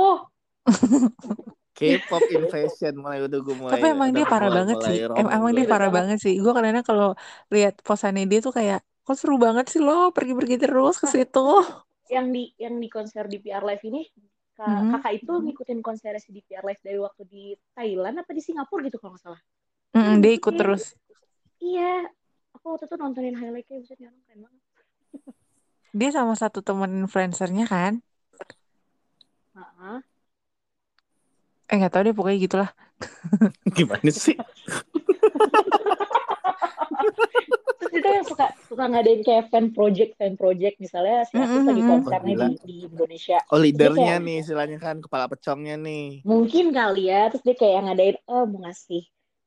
K-pop invasion mulai udah gue mulai Tapi emang dia parah mulai- banget mulai sih. Emang dia parah banget sih. Gue karena kalau lihat posannya dia tuh kayak, kok seru banget sih lo pergi-pergi terus ke situ. yang di yang di konser di PR Live ini Kak- Mhm. kakak itu ngikutin konser si di PR Live dari waktu di Thailand apa di Singapura gitu kalau nggak salah dia ikut ngikutin. terus. Iya aku waktu itu nontonin highlightnya bisa orang keren banget Dia sama satu temen influencernya kan. Heeh. Eh nggak tahu deh pokoknya gitulah. Gimana sih? terus itu yang suka suka ngadain kayak fan project fan project misalnya si artis Mm-mm, lagi konsernya Oh, di, di Indonesia Oh leadernya kayak- nih istilahnya kan kepala pecongnya nih. mungkin kali ya terus dia kayak ngadain oh mau ngasih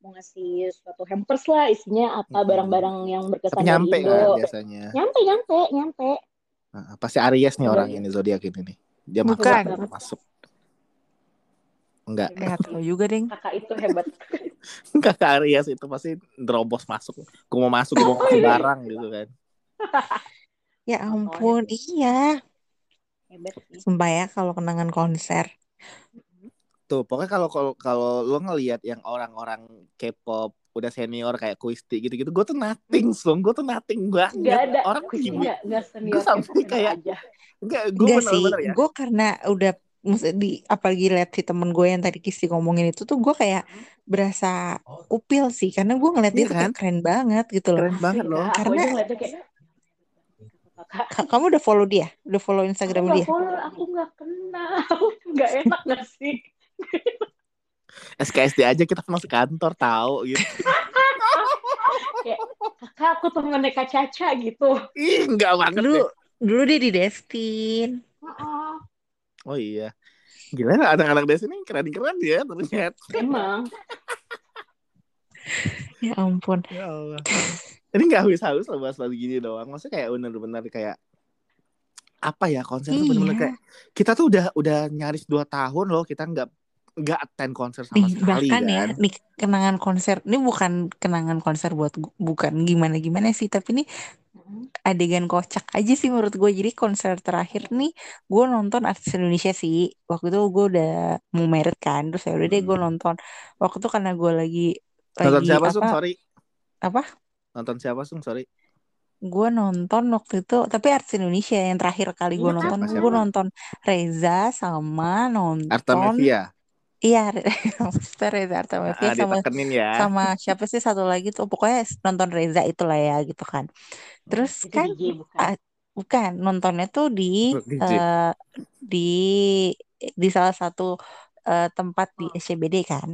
mau ngasih suatu hampers lah isinya apa barang-barang yang berkesan Tapi nyampe dari Indo kan biasanya. nyampe nyampe nyampe Nah, pasti Aries nih Iya. orang ini zodiak ini nih. Dia Bukan. masuk masuk. Enggak, Eh, nggak tahu juga deh. kakak itu hebat enggak ke Aries itu pasti nerobos masuk. Gue mau masuk, gue mau Oh, kasih barang gitu kan. Ya ampun, iya. hebat sih Sumpah ya kalau kenangan konser. Tuh, pokoknya kalau kalau kalau lo ngelihat yang orang-orang K-pop udah senior kayak Kuisti gitu-gitu, gue tuh nothing, song. Gue tuh nothing banget. nggak ada Orang senior Gua sampai kayak- aja Enggak, gue Enggak sih, bener-bener ya. gue karena udah maksudnya di apalagi lihat si temen gue yang tadi Kisti ngomongin itu tuh gue kayak berasa upil sih karena gue ngeliat dia Iya tuh kan? keren banget gitu loh. Keren banget loh. Aku Karena- Kamu udah follow dia? Udah follow aku Instagram nggak dia? follow aku nggak kenal nggak enak nggak sih SKSD aja kita pernah sekantor tahu gitu. kakak aku temennya Kak Caca gitu Ih, enggak banget Dulu deh. dulu dia di Destin. Heeh. Oh iya. Gila anak-anak desa ini keren-keren ya ternyata. emang Ya ampun. Ya Allah. Ini nggak habis-habis loh bahas-bahas gini doang. Maksudnya kayak bener-bener kayak apa ya konser tuh bener-bener Iya. kayak kita tuh udah udah nyaris dua tahun loh kita nggak nggak attend konser sama Nih, sekali bahkan kan. ya, nih kenangan konser. Ini bukan kenangan konser buat bukan gimana-gimana sih, tapi ini adegan kocak aja sih menurut gue. Jadi konser terakhir nih gue nonton artis Indonesia sih. Waktu itu gue udah mau merit kan, terus ya udah deh gue Hmm. nonton. Waktu itu karena gue lagi Nonton lagi siapa Sung? apa Sorry. apa? Nonton siapa Sung? Sorry. Gue nonton waktu itu, tapi artis Indonesia yang terakhir kali gue nonton, gue nonton Reza sama nonton Artemisia. Iya maksudnya Reza Artamevia Ah, sama ditekenin ya. sama siapa sih satu lagi tuh pokoknya nonton Reza itulah ya gitu kan. Terus itu kan DJ bukan ah, bukan nontonnya tuh di Oh, DJ. eh, di di salah satu eh, tempat di SCBD kan.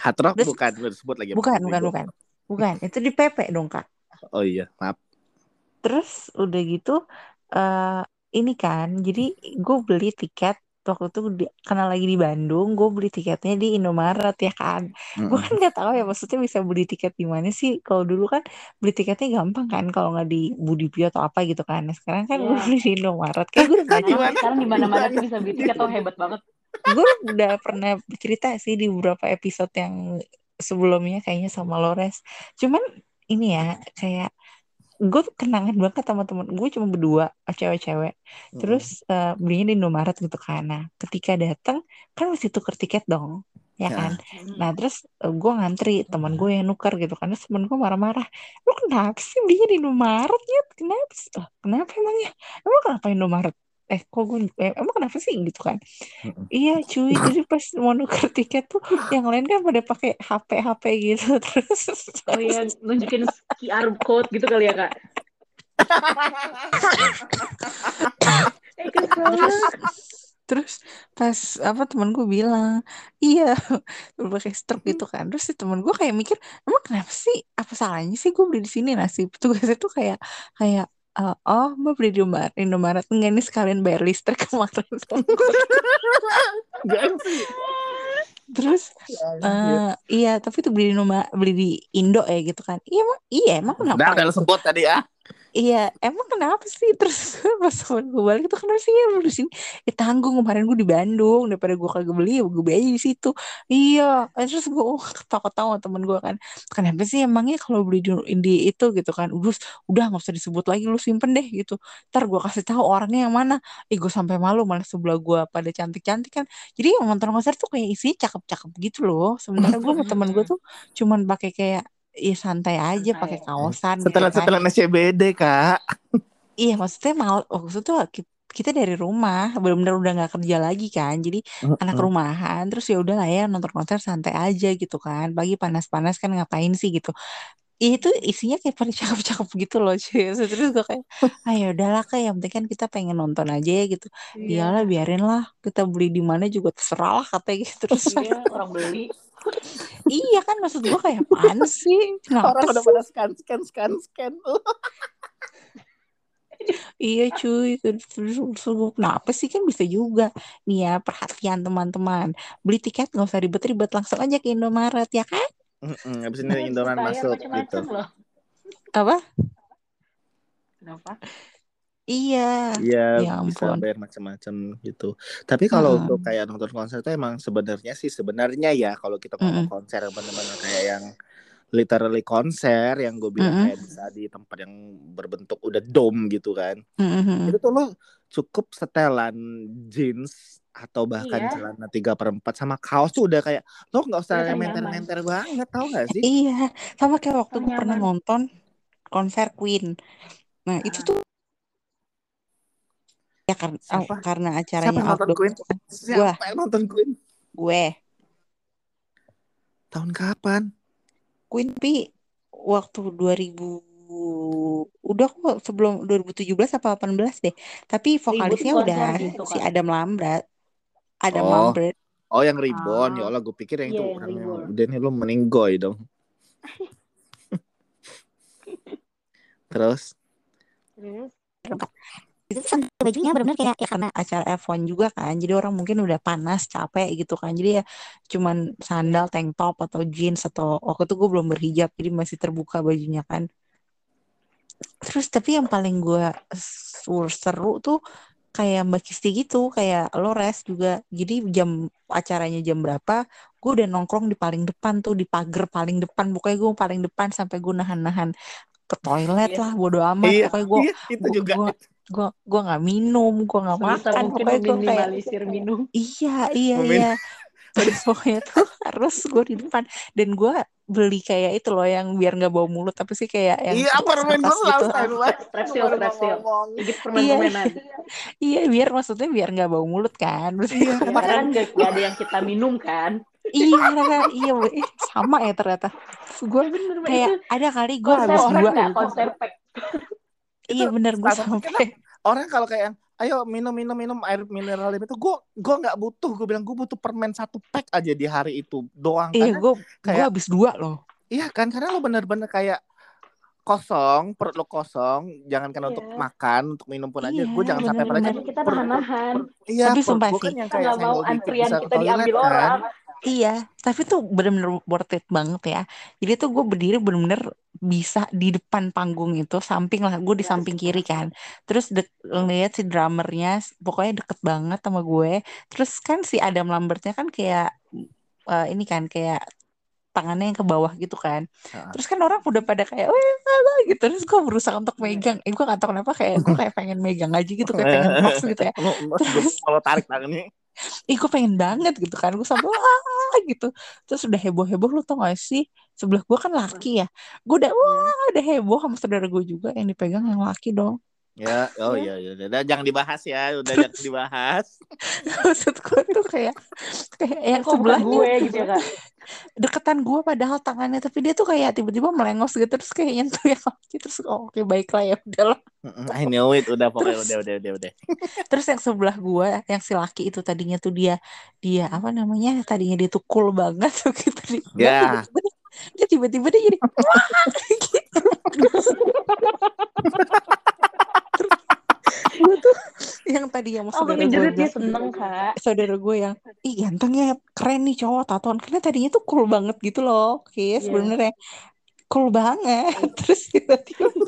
Hard Rock Terus- bukan, gue sebut lagi. Bukan, bukan, bukan. Bukan, itu di PP dong, Kak. Oh iya, maaf. Terus udah gitu eh ini kan, jadi gue beli tiket waktu itu di, karena lagi di Bandung, gue beli tiketnya di Indomaret ya kan. Gue Mm-mm. kan nggak tahu ya maksudnya bisa beli tiket di mana sih. Kalau dulu kan beli tiketnya gampang kan kalau nggak di Budipio atau apa gitu kan. Nah, sekarang kan gue Iya. beli di Indomaret. Kayak gue udah gimana? sekarang di mana-mana tuh bisa beli tiket tuh hebat banget gue udah pernah cerita sih di beberapa episode yang sebelumnya kayaknya sama Lores. Cuman ini ya kayak gue kenangan banget sama temen gue cuma berdua cewek-cewek. Terus eh, belinya di Indomaret gitu kan. Nah ketika datang kan mesti tuker tiket dong, ya Ya. kan. Nah terus gue ngantri teman gue yang nuker gitu kan. Terus temen gue marah-marah. Lu kenapa sih belinya di Indomaret ya? Kenapa? sih?" "Lah, kenapa emangnya? Emang kenapa Indomaret? Eh kok gue eh, emang kenapa sih? Gitu kan? Iya cuy, jadi pas mau nuker tiket tuh yang lain kan pada pakai HP HP gitu. Terus oh iya nunjukin QR code gitu kali ya kak? Eh terus terus pas apa teman gue bilang iya. Pakai stroke gitu kan. Terus si teman gue kayak mikir emang kenapa sih? Apa salahnya sih gue beli di sini? Nasi petugasnya tuh kayak kayak eh, oh mbak beli di Indomaret Indomaret? Enggak nih sekalian bayar listrik kemarin. Terus eh iya tapi tuh beli di Indomaret beli di Indo ya gitu kan. Iya emang iya emang kenapa udah lo sebut tadi ya. Iya, emang kenapa sih? Terus pas temen gue balik itu kenapa sih lu di sini? Ya tanggung kemarin gue di Bandung daripada gue kagak beli ya gue beli di situ. Iya, terus gue oh, ketawa-ketawa temen gue kan. Kenapa sih emangnya kalau beli di, di itu gitu kan? Udah, udah nggak usah disebut lagi lu simpen deh gitu. Ntar gue kasih tahu orangnya yang mana. Eh gue sampai malu malah sebelah gue pada cantik-cantik kan. Jadi yang nonton konser tuh kayak isinya cakep-cakep gitu loh. Sementara gue sama temen gue tuh cuman pakai kayak Iya santai aja pakai kaosan gitu Setelah kan. setelah SCBD kak. Iya maksudnya mal waktu itu ki- kita dari rumah benar-benar udah nggak kerja lagi kan. Jadi anak Mm-mm. rumahan terus ya udah lah ya nonton konser santai aja gitu kan. Pagi panas-panas kan ngapain sih gitu. Itu isinya kayak pada cakep-cakep gitu loh cuy. Terus gue kayak ah ya udahlah kayak yang penting kan kita pengen nonton aja ya gitu. Iyalah biarin lah. Kita beli di mana juga terserah lah katanya gitu. Terus Iya, orang beli. Iya kan maksud gue kayak apaan sih kenapa Orang udah pada scan scan scan scan. Iya cuy, kenapa sih kan bisa juga nih ya perhatian teman-teman beli tiket nggak usah ribet-ribet langsung aja ke Indomaret ya kan? Mm-mm, Abis ini Indomaret masuk gitu. loh. Apa? Kenapa? Iya, Iya ya bisa ampun. bayar macam-macam gitu. Tapi kalau Mm-mm. untuk kayak nonton konser itu emang sebenarnya sih sebenarnya ya kalau kita ngomong Mm-mm. konser yang benar-benar kayak yang literally konser yang gue bilang Mm-mm. kayak bisa di tempat yang berbentuk udah dome gitu kan. Mm-mm. Itu tuh lo cukup setelan jeans atau bahkan Iya. celana tiga per empat sama kaos tuh udah kayak lo nggak usah kayak menter-menter banget tau gak sih? Iya, sama kayak waktu gue pernah nonton konser Queen. Nah itu Ah. tuh ya karena Siapa? karena Siapa acaranya yang nonton outdoor Queen? Gue, Siapa yang nonton Queen? gue Tahun kapan? Queen pi waktu 2000 udah kok sebelum 2017 apa 18 deh. Tapi vokalisnya konser udah gitu si kan? Adam Lambert. Adam Oh. Lambert. Oh yang Reborn ya Ah. Allah gue pikir yang Iya, itu yang orang yang Reborn. udah nih lo meninggoy dong. Terus Terus? Itu kan bajunya benar-benar kayak ya karena acara F1 juga kan. Jadi orang mungkin udah panas, capek gitu kan. Jadi ya cuman sandal, tank top atau jeans atau waktu itu gue belum berhijab jadi masih terbuka bajunya kan. Terus tapi yang paling gue seru tuh kayak Mbak Kisti gitu, kayak lo res juga. Jadi jam acaranya jam berapa, gue udah nongkrong di paling depan tuh, di pagar paling depan. Pokoknya gue paling depan sampai gue nahan-nahan ke toilet Iya. lah, bodo amat. iya, Pokoknya gue iya itu gua- juga. gua- gue gue nggak minum, gue nggak makan. mungkin Pokoknya gue kayak minum. iya iya Momen. iya. Terus pokoknya tuh harus gue di depan dan gue beli kayak itu loh yang biar nggak bau mulut tapi sih kayak yang Iya permen gue kertas selalu gitu. Strepsil. Gigit Iya, permen-permenan. iya biar maksudnya biar nggak bau mulut kan. Iya. gua Ya, makan. karena kan gak, gak ada yang kita minum kan. Iya, iya. Eh, sama ya ternyata. Gue Ya bener, Mbak. kayak ada kali gue habis dua. nggak konser pack. Iya bener gue sampai. Orang kalau kayak ayo minum minum minum air mineral itu gue gue nggak butuh gue bilang gue butuh permen satu pack aja di hari itu doang Iya gue gue kayak habis dua loh. iya kan karena lo bener-bener kayak kosong perut lo kosong jangan kan Iya. untuk makan untuk minum pun aja Iya, gue jangan sampai Makanya kita nahan-nahan. perut- iya Tapi sumpah gue sih. kan yang kayak nggak mau antrian kita toilet diambil kan orang. Iya, tapi tuh bener-bener worth it banget ya. Jadi tuh gue berdiri bener-bener bisa di depan panggung itu, samping lah, gue di Iya, samping kiri kan. Terus de- ngeliat si drummernya, pokoknya deket banget sama gue. Terus kan si Adam Lambertnya kan kayak eh, ini kan kayak tangannya yang ke bawah gitu kan. Terus kan orang udah pada kayak, wah apa gitu. Terus gue berusaha untuk megang. Eh gue gak tau kenapa kayak gue kayak pengen megang aja gitu, kayak pengen pas gitu ya. Terus lo tarik tangannya ih gue pengen banget gitu kan. Gue sampai wah gitu. Terus udah heboh heboh lu tau gak sih? Sebelah gue kan laki ya. Gue udah wah udah heboh sama saudara gue juga yang dipegang yang laki dong ya oh iya iya udah jangan dibahas ya udah jangan dibahas. Maksud gue tuh kayak kayak yang Kok sebelahnya gue gitu ya kak? deketan gue padahal tangannya tapi dia tuh kayak tiba-tiba melengos gitu terus kayak nyentuh yang laki terus oh, oke baiklah ya udahlah I know it. Udah pokoknya Terus- udah udah udah udah. Terus yang sebelah gue yang si laki itu tadinya tuh dia dia apa namanya tadinya dia tuh cool banget tuh gitu. Dia Ya. tiba-tiba dia tiba-tiba dia jadi gitu gue tuh yang tadi yang Oh, saudara gue dia seneng kak. saudara gue yang ih ganteng ya keren nih cowok tatoan karena tadinya tuh cool banget gitu loh oke Iya. sebenarnya cool banget terus tiba-tiba tuh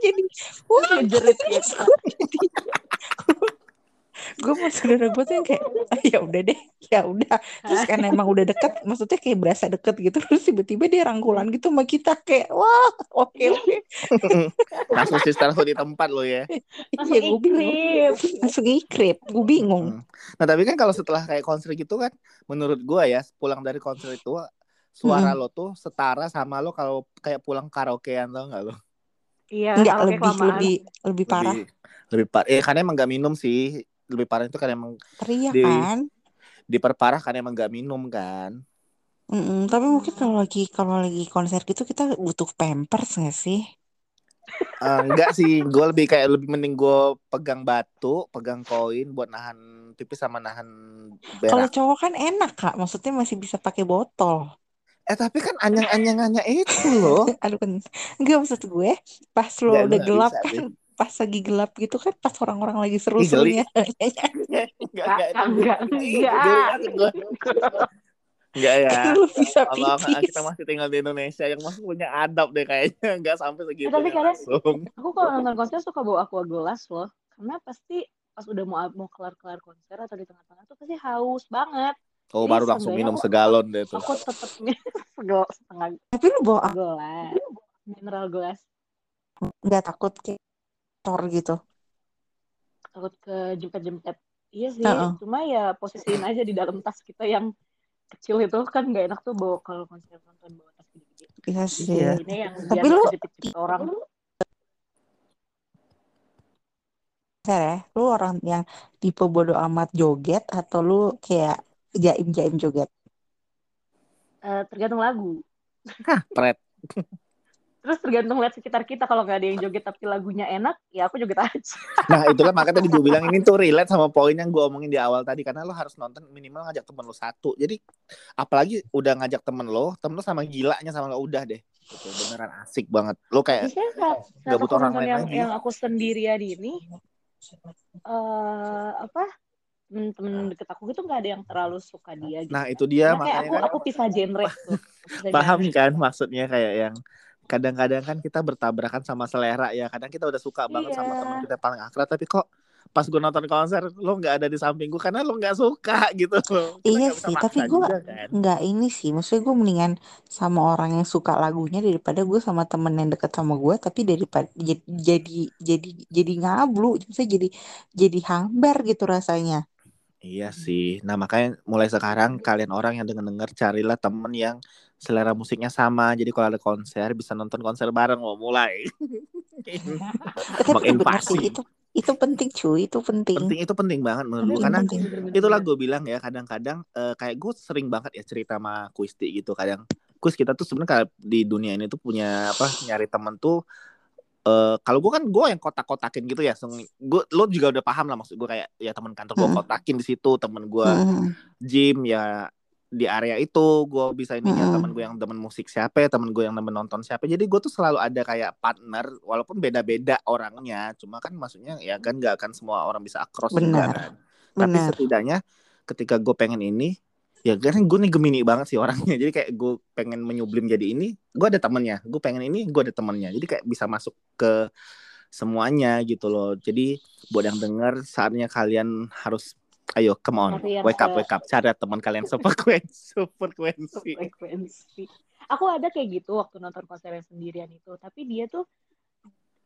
jadi wah terus gitu. Gue gue sama saudara gue tuh yang kayak "Ah, ya udah deh ya udah. Terus karena emang udah deket maksudnya kayak berasa deket gitu terus tiba-tiba dia rangkulan gitu sama kita kayak wah oke oke. Langsung sister langsung di tempat lo ya. Iya gue bingung. langsung ikrip gue bingung. Hmm. nah tapi kan kalau setelah kayak konser gitu kan menurut gua ya pulang dari konser itu suara lo tuh setara sama lo kalau kayak pulang karaokean tau gak lo? Iya, Enggak lebih lebih lebih parah. lebih lebih parah eh karena emang gak minum sih lebih parah itu kan emang teriak di- kan? diperparah kan emang gak minum kan. Mm-mm, tapi mungkin kalau lagi kalau lagi konser gitu kita butuh pampers nggak sih? Eh, enggak sih gue lebih kayak lebih mending gue pegang batu pegang koin buat nahan pipis sama nahan kalau cowok kan enak kak. Maksudnya masih bisa pakai botol. Eh tapi kan anyang-anyangannya itu loh. Aduh kan enggak maksud gue pas lo udah gelap bisa kan. Pas lagi gelap gitu kan pas orang-orang lagi seru-serunya enggak Enggak, enggak enggak, enggak. enggak ya. Kan bisa Abang, pipis kita masih tinggal di Indonesia. Yang masih punya adab deh kayaknya. Nggak sampai segitu Eh, tapi kadang- langsung. Aku kalau nonton konser suka bawa aqua gelas loh. Karena pasti pas udah mau mau kelar-kelar konser atau di tengah-tengah tuh pasti haus banget. oh Jadi baru langsung minum aku- segalon deh tuh. Aku tetep segel setengah tapi lo bawa gelas. Mineral gelas. nggak takut kayak tor gitu Takut ke jempet-jempet. Iya sih, Heeh. cuma ya posisiin aja di dalam tas kita yang kecil itu kan nggak enak tuh bawa kalau konser nonton bawa tas gede-gede. iya sih Iya. Ini yang Tapi lu- orang. konser ya lu orang yang tipe bodo amat joget atau lu kayak jaim-jaim joget Eh, tergantung lagu. pret Terus tergantung lihat sekitar kita kalau nggak ada yang joget tapi lagunya enak, ya aku joget aja. nah itulah makanya tadi gue bilang ini tuh relate sama poin yang gue omongin di awal tadi karena lo harus nonton minimal ngajak temen lo satu jadi apalagi udah ngajak temen lo temen lo sama gilanya sama lo udah deh gitu, beneran asik banget lo kayak nggak butuh orang lain yang, lagi. yang aku sendirian ini, eh apa temen-temen deket aku gitu nggak ada yang terlalu suka dia gitu. nah itu dia Karena kayak makanya aku kan aku pisah genre tuh. Pisah paham genre. kan maksudnya kayak yang kadang-kadang kan kita bertabrakan sama selera ya kadang kita udah suka banget sama Iya. teman kita paling akrab tapi kok pas gue nonton konser lo nggak ada di samping gue karena lo nggak suka gitu Kita Iya sih, tapi gua- juga kan nggak ini sih maksudnya gue mendingan sama orang yang suka lagunya daripada gue sama temen yang deket sama gue tapi daripada jadi jadi jadi jadi ngablu maksudnya jadi jadi hambar gitu rasanya Iya sih. Nah makanya mulai sekarang kalian orang yang denger-denger carilah temen yang selera musiknya sama. Jadi kalau ada konser bisa nonton konser bareng mau mulai. Itu Menginvasi. itu itu penting cuy itu penting, penting itu penting banget menurut gue karena penting. Bener-bener. itulah gue bilang ya kadang-kadang eh, kayak gue sering banget ya cerita sama Kuisti gitu kadang Kuis kita tuh sebenarnya di dunia ini tuh punya apa nyari temen tuh eh kalau gue kan gue yang kotak-kotakin gitu ya gue lo juga udah paham lah maksud gue kayak ya teman kantor gue kotakin di situ temen gue gym ya di area itu gue bisa ininya Mm-mm. temen gue yang temen musik siapa ya temen gue yang temen nonton siapa jadi gue tuh selalu ada kayak partner walaupun beda-beda orangnya cuma kan maksudnya ya kan gak akan semua orang bisa across juga Benar. kan. Tapi setidaknya ketika gue pengen ini ya kan gue nih gemini banget sih orangnya. Jadi kayak gue pengen menyublim jadi ini gue ada temennya. Gue pengen ini gue ada temennya. Jadi kayak bisa masuk ke semuanya gitu loh. Jadi buat yang denger saatnya kalian harus ayo come on. Wake up se- wake up. Cari teman kalian. Sefrekuensi sefrekuensi frekuensi. Aku ada kayak gitu waktu nonton konser yang sendirian itu, tapi dia tuh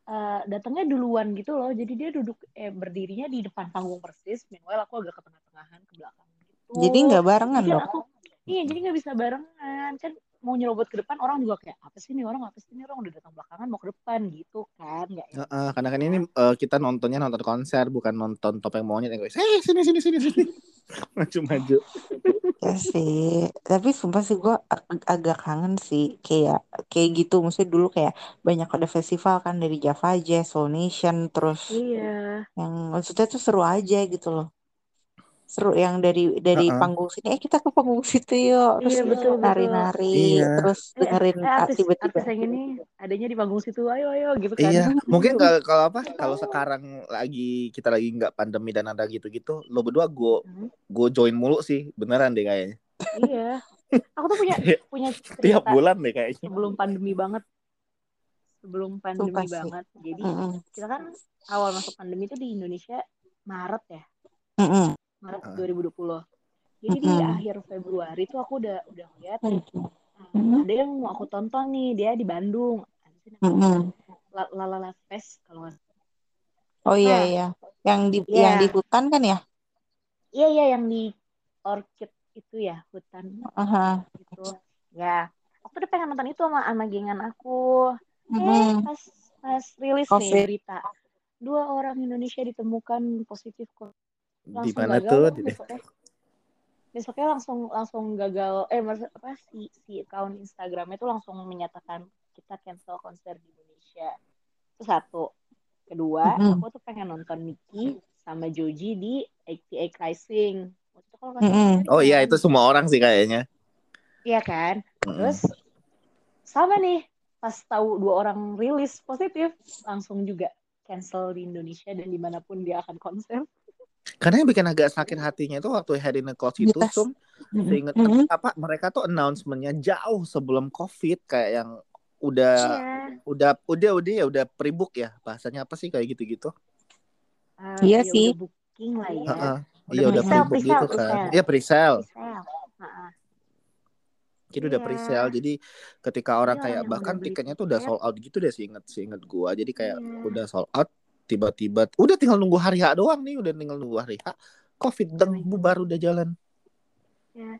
eh, datangnya duluan gitu loh. Jadi dia duduk eh berdirinya di depan panggung persis, meanwhile aku agak ke tengah-tengahan ke belakang gitu. jadi nggak barengan Jadi dong? aku iya jadi nggak bisa barengan. Kan mau nyerobot ke depan orang juga kayak apa sih nih orang? Apa sih nih orang? Udah datang belakangan mau ke depan gitu kan nggak enak. Heeh, karena kan ini eh, kita nontonnya nonton konser bukan nonton topeng monyet yang kayak eh sini sini sini sini. Maju maju. Ya sih tapi sumpah sih gue agak kangen sih kayak kayak gitu. Maksudnya dulu kayak banyak ada festival kan dari Java Jazz, Soul Nation terus Iya. yang maksudnya tuh seru aja gitu loh seru yang dari dari Heeh. panggung sini eh kita ke panggung situ yuk terus Iya, betul, betul. nari-nari Iya. terus Eh, dengerin eh, artis tiba-tiba artis yang ini adanya di panggung situ ayo ayo gitu kan. iya mungkin kalau kalau apa kalau sekarang lagi kita lagi nggak pandemi dan ada gitu gitu lo berdua gue Hmm. gue join mulu sih beneran deh kayaknya iya. Aku tuh punya punya Tiap bulan deh kayaknya. sebelum pandemi banget. Sebelum pandemi Sumpah sih. banget. Jadi Mm-mm. kita kan awal masuk pandemi itu di Indonesia Maret ya. Maret Ah. 2020. Jadi di akhir Februari tuh aku udah udah lihat Mm-mm. ada yang mau aku tonton nih dia di Bandung. Lalala Fest kalau nggak salah. Oh iya Nah, iya. Yang di Iya. yang di hutan kan ya? Iya iya yang di Orchid itu ya hutan Aha. itu. Ya, aku udah pengen nonton itu sama sama gengan aku. Eh Mm-mm. pas pas rilis nih Covid. berita dua orang Indonesia ditemukan positif Di mana gagal tuh? besoknya besoknya langsung langsung gagal eh maksud apa si si account Instagramnya tuh langsung menyatakan kita cancel konser di Indonesia itu satu kedua Mm-mm. aku tuh pengen nonton Nicky sama Joji di ATA Rising itu kalau Mm-mm. di Oh iya itu semua orang sih kayaknya. iya kan Mm-mm. terus sama nih pas tahu dua orang rilis positif langsung juga cancel di Indonesia dan di mana pun dia akan konser Karena yang bikin agak sakit hatinya itu waktu Head in the Clouds itu Yes. sum Mm-mm. seinget Mm-mm. apa mereka tuh announcementnya jauh sebelum COVID kayak yang udah iya udah udah udah ya udah pre-book ya bahasanya apa sih kayak gitu-gitu. Eh, Iya ya sih. udah booking lah ya Heeh. Udah Iya udah pre-sale, gitu kan. pre-sale. Iya pre-sale. Pre-sale. Heeh. Jadi udah Iya. pre-sale. Jadi ketika orang Jadi kayak bahkan tiketnya tuh udah sold out gitu deh sih inget sih inget gua. Jadi kayak Iya. udah sold out tiba-tiba udah tinggal nunggu hari H doang nih, udah tinggal nunggu hari H. Covid Nah, itu. bubar udah jalan. Ya.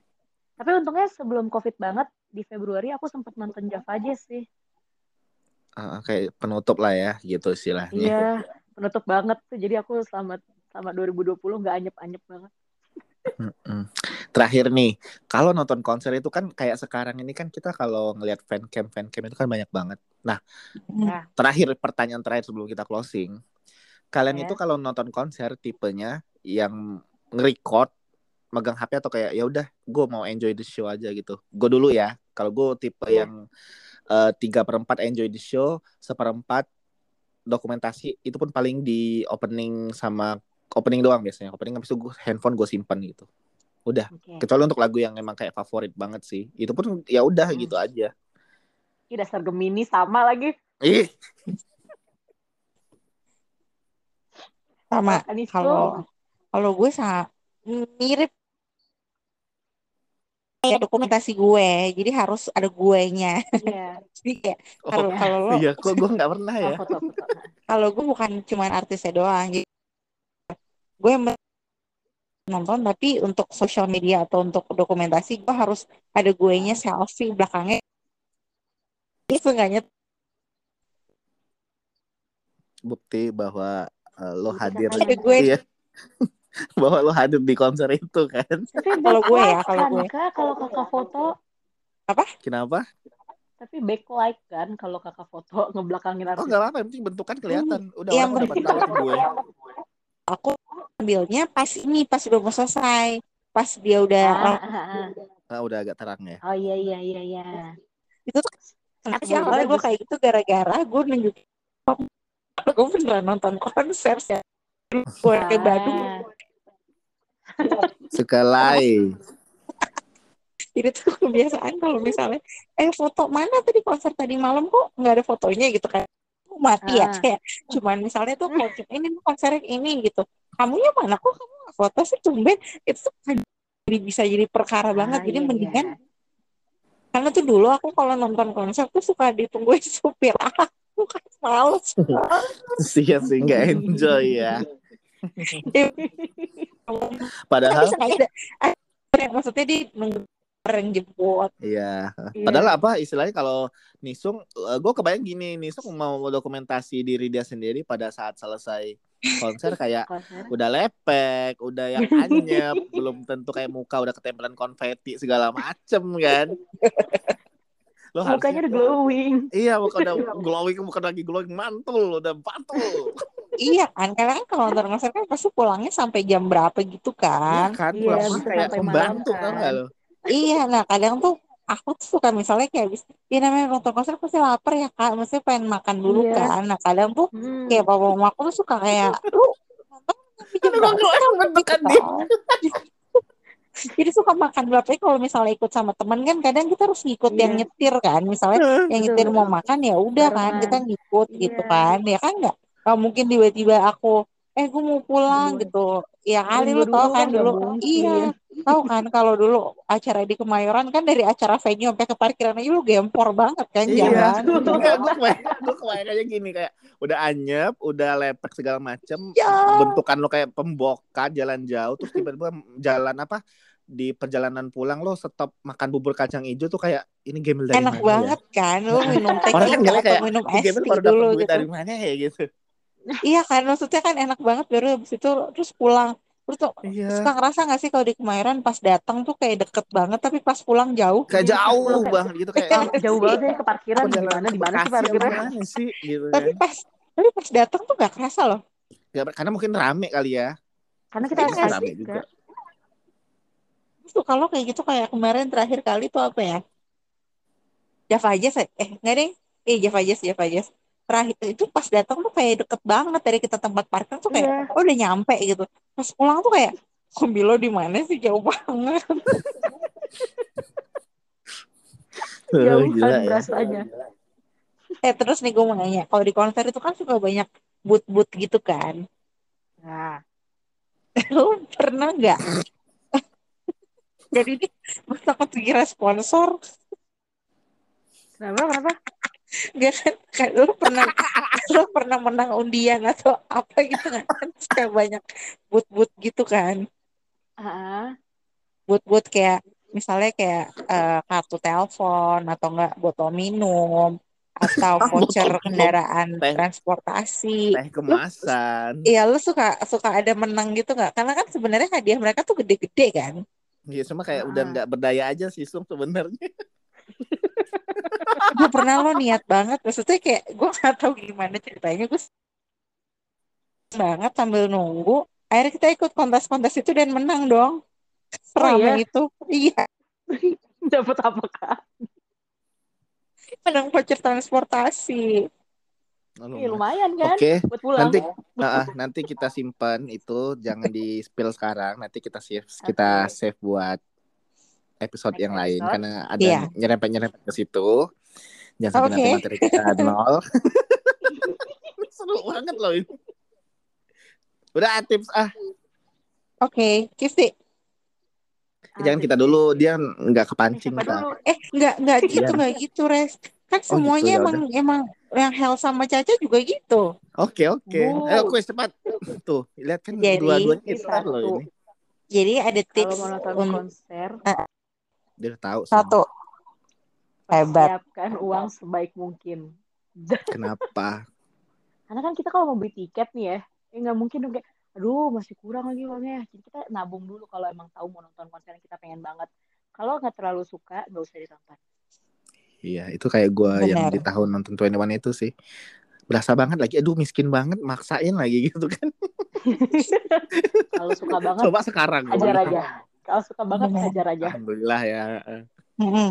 Tapi untungnya sebelum COVID banget di Februari aku sempat nonton Java aja sih. Ah, kayak penutup lah ya gitu istilahnya. Iya, penutup banget tuh. Jadi aku selama selama 2020 nggak anyep-anyep banget. Mm-mm. Terakhir nih, kalau nonton konser itu kan kayak sekarang ini kan kita kalau ngelihat fancam fancam itu kan banyak banget. Nah, Nah, terakhir pertanyaan terakhir sebelum kita closing, kalian Ya. itu kalau nonton konser tipenya yang nge-record megang HP atau kayak ya udah gue mau enjoy the show aja gitu. Gue dulu ya, kalau gue tipe Ya. yang eh, tiga perempat enjoy the show, seperempat dokumentasi itu pun paling di opening sama opening doang biasanya. Opening habis itu gue handphone gue simpan gitu. Udah oke. kecuali untuk lagu yang emang kayak favorit banget sih itu pun ya udah Hmm. gitu aja Ih, dasar Gemini sama lagi. ih Sama. Kalau kalau gue sa mirip kayak dokumentasi gue. Jadi harus ada guenya. Iya. Jadi kayak oh, kalau kalau lo iya kok gue nggak pernah Oh, ya foto-foto. kalau gue bukan cuman artisnya doang. Jadi gue nonton tapi untuk sosial media atau untuk dokumentasi gue harus ada guenya selfie belakangnya. Itu enggaknya bukti bahwa eh, lo hadir ada gue iya bahwa lo hadir di konser itu kan Tapi Kalau gue ya, kalau kan, gue. Kalau kakak foto. kenapa Tapi backlight kan kalau kakak foto ngebelakangin oh artis. nggak apa-apa penting bentukan kelihatan udah Yang orang tahu tuh gue aku ambilnya pas ini pas udah mau selesai. Pas dia udah Ah, ah, ah. ah, udah agak terang ya Oh iya iya iya iya. itu tuh kenapa sih awalnya gue kayak gitu gara-gara gue nunjukin gue beneran nonton konser ya gue ke Bandung. Sekali jadi tuh kebiasaan kalau misalnya eh foto mana tadi konser tadi malam? Kok nggak ada fotonya? Gitu kan. Aku mati ya Ah. kayak cuman misalnya tuh konser ini konser ini gitu. Kamunya mana? Kok kamu nggak foto sih tumben? Itu tuh kan jadi bisa jadi perkara banget. Ah, jadi iya, mendingan iya. karena tuh dulu aku kalau nonton konser tuh suka ditungguin supir aku kan males sih ya sih nggak enjoy ya padahal ada- maksudnya dia nunggu orang jemput Iya. Iya. Padahal apa istilahnya kalau Nisung, gue kebayang gini, Nisung mau dokumentasi diri dia sendiri pada saat selesai konser kayak Konser. udah lepek, udah yang anyep, belum tentu kayak muka udah ketempelan konfeti segala macem kan. Lo Mukanya harusnya udah glowing. iya muka udah glowing bukan lagi glowing mantul udah mantul iya kan karena kan kalau nonton konser kan pasti pulangnya sampai jam berapa gitu iya kan kan Iya, pulang bisa kayak sampai malam pembantu kan. tau gak lo iya nah kadang tuh aku tuh suka misalnya kayak habis ya namanya nonton konser pasti lapar ya kak mesti pengen makan dulu Iya. kan nah kadang tuh Hmm. kayak papa mama aku tuh suka kayak lu nonton sampai jam berapa bentukan dia. Jadi suka makan berapa kalau misalnya ikut sama temen kan kadang kita harus ngikut yang Iya. nyetir kan. Misalnya yang Betul, nyetir mau makan ya udah kan kita ngikut gitu Iya. kan. Ya kan nggak nggak mungkin tiba-tiba aku eh gue mau pulang Duluan. gitu. Ya kali lu tau dulu kan kan dulu. mungkin. Iya. Tahu kan kalau dulu acara di Kemayoran kan dari acara venue sampai ke parkiran aja lu gempor banget kan Iya, jalan. enggak gue kebayang aja gini kayak udah anyep, udah lepek segala macem, Ya. bentukan lo kayak pembokat jalan jauh, terus tiba-tiba jalan apa di perjalanan pulang lo stop makan bubur kacang hijau tuh kayak ini gembel dari Enak mana banget kan lu minum teh ya? Orang kan atau kayak minum es gembel baru dulu duit gitu. dari mana ya gitu. Iya kan maksudnya kan enak banget baru habis itu terus pulang. Terus tuh Iya. suka ngerasa gak sih kalau di Kemayoran pas datang tuh kayak deket banget tapi pas pulang jauh. Kayak Iya, jauh kayak- banget gitu kayak Iya. Jauh banget ya ke parkiran di mana di mana sih parkiran sih gitu Tapi kan. pas tapi pas datang tuh gak kerasa loh. Gak- karena mungkin rame kali ya. karena kita harus nggak rame asik juga. Tuh kalau kayak gitu kayak kemarin terakhir kali tuh apa ya? Java Jazz ya? eh nggak deh. Eh Java Jazz Java Jazz. Terakhir itu pas datang tuh kayak deket banget dari kita tempat parkir tuh kayak Iya. oh udah nyampe gitu. Pas pulang tuh kayak mobil lo di mana sih jauh banget. Jauh kan ya. berasanya Eh terus nih gue mau nanya, kalau di konser itu kan suka banyak boot-boot gitu kan. nah Lu pernah nggak? Jadi ini gue takut dikira sponsor. kenapa kenapa Gak kan, kan lu pernah lu pernah menang undian atau apa gitu kan? Kan Kayak banyak boot-boot gitu kan. ah Boot-boot kayak misalnya kayak eh, kartu telepon atau enggak botol minum atau voucher Botol minum. kendaraan Teh. transportasi. Teh kemasan. Iya, lu suka suka ada menang gitu nggak? Karena kan sebenarnya hadiah mereka tuh gede-gede kan. Iya cuma kayak udah Ah. nggak berdaya aja sih Sung sebenarnya. gue pernah lo niat banget maksudnya kayak gue nggak tahu gimana ceritanya gue banget sambil nunggu akhirnya kita ikut kontes-kontes itu dan menang dong iya? ramai itu iya dapat apa kak menang voucher transportasi Iya, lumayan kan Oke, buat pulang nanti nanti kita simpan itu jangan di spill sekarang. Nanti kita save kita save buat episode Next yang lain karena ada Iya. nyerempet nyerempet ke situ. Jangan sampai nanti Oke. materi kita nol. Seru banget loh ini. Udah ah, tips ah. oke Kisti Jangan kita dulu dia nggak kepancing eh nggak nggak gitu Iya. nggak gitu res kan Oh, gitu, semuanya ya emang emang yang Hel sama Caca juga gitu Oke oke. Bu. Ayo kuis cepat. Tuh lihat kan Jadi, dua-duanya loh ini. jadi ada kalau tips mau nonton konser Dia udah tahu. Satu hebat siapkan uang sebaik mungkin Kenapa? karena kan kita kalau mau beli tiket nih ya ya nggak mungkin dong kayak aduh masih kurang lagi uangnya jadi kita nabung dulu kalau emang tahu mau nonton konser yang kita pengen banget kalau nggak terlalu suka nggak usah ditonton Iya, itu kayak gua yang di tahun nonton 21 itu sih. Berasa banget lagi, aduh miskin banget, maksain lagi gitu kan. kalau suka banget Coba sekarang. hajar aja kalau suka banget Benar. hajar aja Alhamdulillah ya. Mm-mm.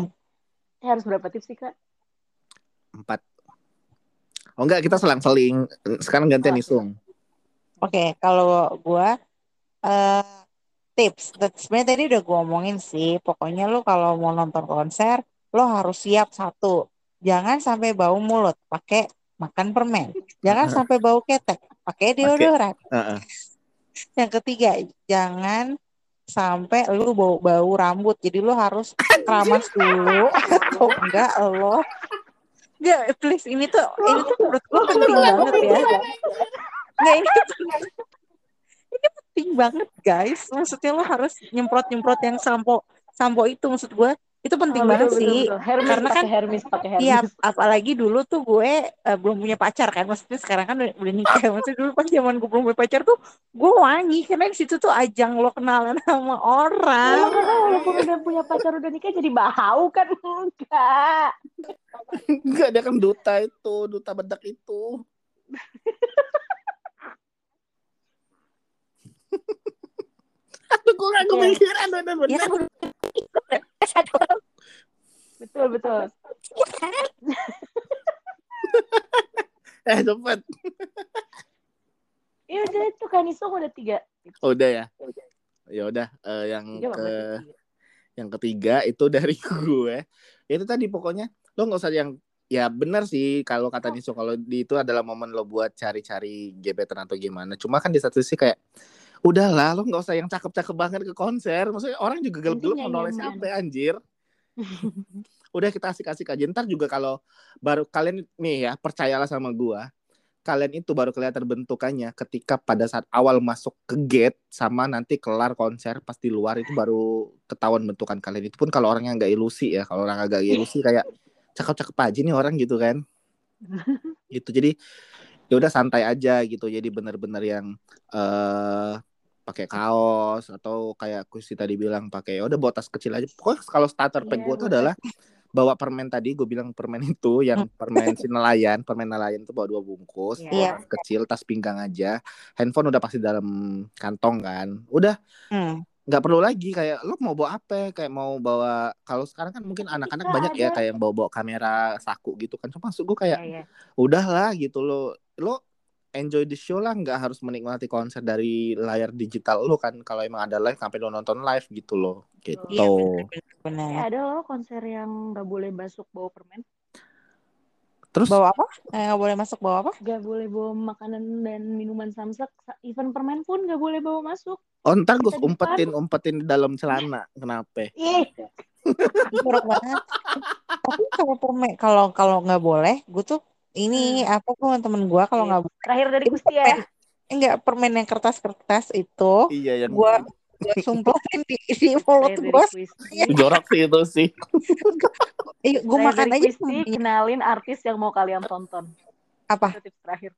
eh, harus berapa tips sih kak Empat. Oh enggak, kita selang-seling. Sekarang gantian nih, Sung. Oke, kalau gua eh tips, sebenarnya tadi udah gua omongin sih. Pokoknya lu kalau mau nonton konser, lo harus siap satu. Jangan sampai bau mulut, pakai makan permen. Jangan sampai bau ketek, pakai deodoran. Yang ketiga, jangan sampai lu bau bau rambut. Jadi lu harus keramas dulu atau enggak lo Enggak, please ini tuh ini tuh menurut gue penting banget ya. Enggak ini ini penting banget guys. Maksudnya lo harus nyemprot-nyemprot yang sampo sampo itu maksud gue itu penting Oh, banget betul, betul, sih. betul. Hermes Karena kan- Hermes pakai Hermes Iya, apalagi dulu tuh gue eh, belum punya pacar kan. Maksudnya sekarang kan udah, udah nikah. Maksudnya dulu pas zaman gue belum punya pacar tuh gue wangi karena di situ tuh ajang lo kenalan sama orang. Emang kakak walaupun udah punya pacar udah nikah jadi bau kan enggak Enggak, dia kan duta itu, duta bedak itu. Aduh, gue gak kepikiran, bener Ya bener. kan betul betul. Eh, cepet. Iya udah itu kan Isung udah tiga. Oh, udah ya? ya udah eh, yang Tiga ke yang ketiga itu dari gue. Ya itu tadi pokoknya lo nggak usah yang ya benar sih kalau kata Niso kalau di itu adalah momen lo buat cari-cari gebetan atau gimana. Cuma kan di satu sisi kayak udahlah lo nggak usah yang cakep-cakep banget ke konser. Maksudnya orang juga gelap-gelap mau noleh sampai anjir. Udah kita asik-asik aja. Ntar juga kalau baru kalian nih ya percayalah sama gua. Kalian itu baru kelihatan bentukannya ketika pada saat awal masuk ke gate sama nanti kelar konser pas di luar itu baru ketahuan bentukan kalian. Itu pun kalau orang yang nggak ilusi ya. Kalau orang agak ilusi kayak cakep-cakep aja nih orang gitu kan. Gitu. Jadi ya udah santai aja gitu. Jadi bener-bener yang eh pakai kaos atau kayak Kusi tadi bilang pakai ya udah bawa tas kecil aja. Pokoknya kalau starter pack Iya, gue tuh bawa adalah bawa permen tadi gue bilang permen itu yang permen si nelayan permen nelayan itu bawa dua bungkus Iya. bawa tas kecil tas pinggang aja. Handphone udah pasti dalam kantong kan. Udah. Hmm. nggak perlu lagi kayak lo mau bawa apa? Kayak mau bawa kalau sekarang kan mungkin anak-anak Bisa banyak ya kayak yang bawa-bawa kamera saku gitu kan. Cuma maksud gue kayak Iya, iya. udahlah gitu lo lo enjoy the show lah nggak harus menikmati konser dari layar digital lo kan kalau emang ada live sampai lo nonton live gitu loh gitu Iya benar. ada loh konser yang nggak boleh masuk bawa permen, terus Bawa apa? Eh, nggak boleh masuk bawa apa? nggak boleh bawa makanan dan minuman samsak, even permen pun nggak boleh bawa masuk. oh ntar gue di depan. umpetin umpetin di dalam celana kenapa Ih, Jorok banget. Tapi kalau permen kalau kalau nggak boleh, gue tuh ini apa tuh temen gue kalau Iya. nggak boleh terakhir dari Gusti ya. enggak permen yang kertas-kertas itu iya yang gue gue sumpelin di, di mulut gue jorok sih itu sih. Gue Terakhir makan aja Gusti, kenalin artis yang mau kalian tonton. apa? Itu tips terakhir.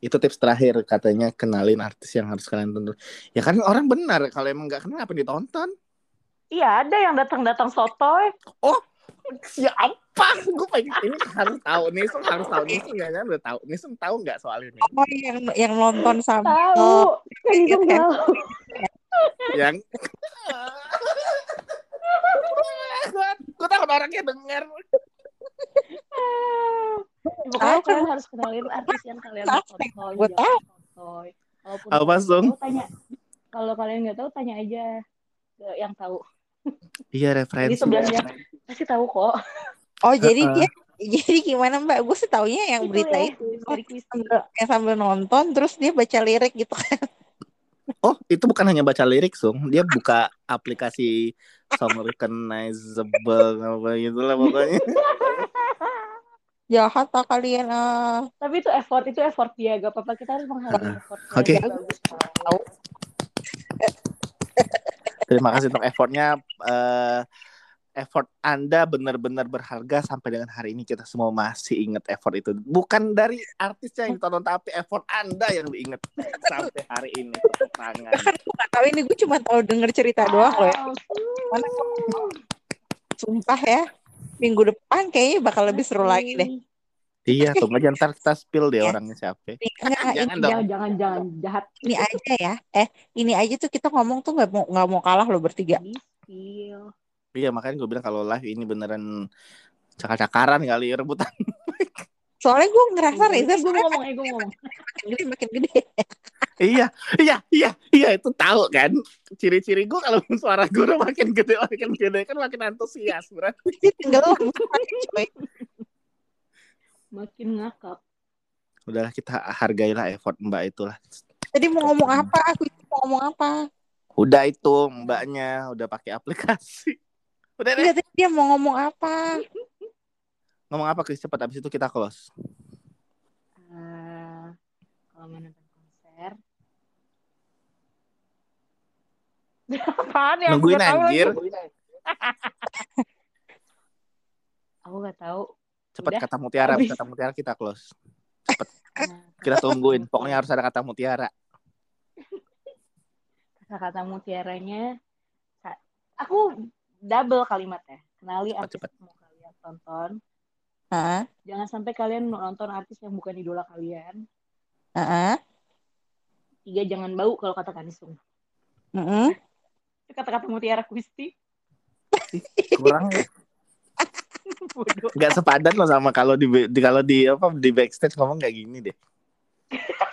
itu tips terakhir katanya kenalin artis yang harus kalian tonton. Ya kan orang benar kalau emang nggak kenal apa ditonton? Iya, ada yang datang-datang sotoy. Siapa gue pengen ini harus tahu nih harus tahu nih nggak kan udah tahu nih tahu nggak soal ini oh yang yang nonton sama Tahu. Iya, Itu kan? tahu. yang gue tahu orangnya denger Pokoknya Apa? kalian harus kenalin artis yang kalian Apa? tonton. Gua jangan tahu. Walaupun Apa, tahu, tanya. Kalau kalian nggak tahu, tanya aja ke yang tahu. iya Jadi referensi sebelahnya pasti tahu kok. Oh jadi dia jadi gimana mbak? Gue sih taunya yang Itu berita ya, itu dari sambil, yang sambil nonton terus dia baca lirik gitu kan. Oh itu bukan hanya baca lirik sung. Dia buka aplikasi song recognizable apa gitu lah pokoknya. Jahat lah kalian ah. Tapi itu effort, itu effort dia. Gak apa-apa, kita harus menghargai effort. Oke. Tau. terima kasih untuk effortnya eh effort anda benar-benar berharga sampai dengan hari ini. Kita semua masih ingat effort itu. Bukan dari artisnya yang ditonton tapi effort anda yang diingat sampai hari ini. Tepuk tangan. Bahkan gue gak tahu ini gue cuma tahu denger cerita doang loh ya. Mana sumpah ya. Minggu depan kayaknya bakal lebih seru lagi deh. Iya tunggu aja ntar kita spill deh Ya. orangnya siapa. Enggak, Jangan ini, dong. Jangan, jangan, jangan. Jahat. ini aja ya. Eh ini aja tuh kita ngomong tuh nggak mau nggak mau kalah loh bertiga. Spill. Iya makanya gue bilang kalau live ini beneran cakar-cakaran kali rebutan. Soalnya gue ngerasa Reza gue mau ngomong, eh, gue mau ngomong. makin gede makin gede. Iya iya iya iya itu tahu kan. Ciri-ciri gue kalau suara gue makin gede makin gede kan makin antusias berarti. Tenggelam coy. Makin ngakak. udahlah kita hargailah effort mbak itulah. Tadi mau ngomong apa? Aku itu mau ngomong apa? Udah itu mbaknya udah pakai aplikasi udah deh. Dia mau ngomong apa. Ngomong apa Chris? Cepat abis itu kita close. Eh, kalau mau nonton konser. Apaan ya? Nungguin, nggak tahu anjir. Aku gak tahu. cepat Udah, kata mutiara. Habis. kata mutiara kita close. Nah, kita tungguin. Pokoknya harus ada kata mutiara. Kata-kata mutiaranya aku double kalimatnya kenali Cepat, artis cepat. yang mau kalian tonton Hah? jangan sampai kalian nonton artis yang bukan idola kalian Heeh. tiga jangan bau kalau kata Kanisung Heeh. Itu kata-kata mutiara Gusti kurang bodoh nggak sepadan loh sama kalau di, di kalau di apa di backstage ngomong kayak gini deh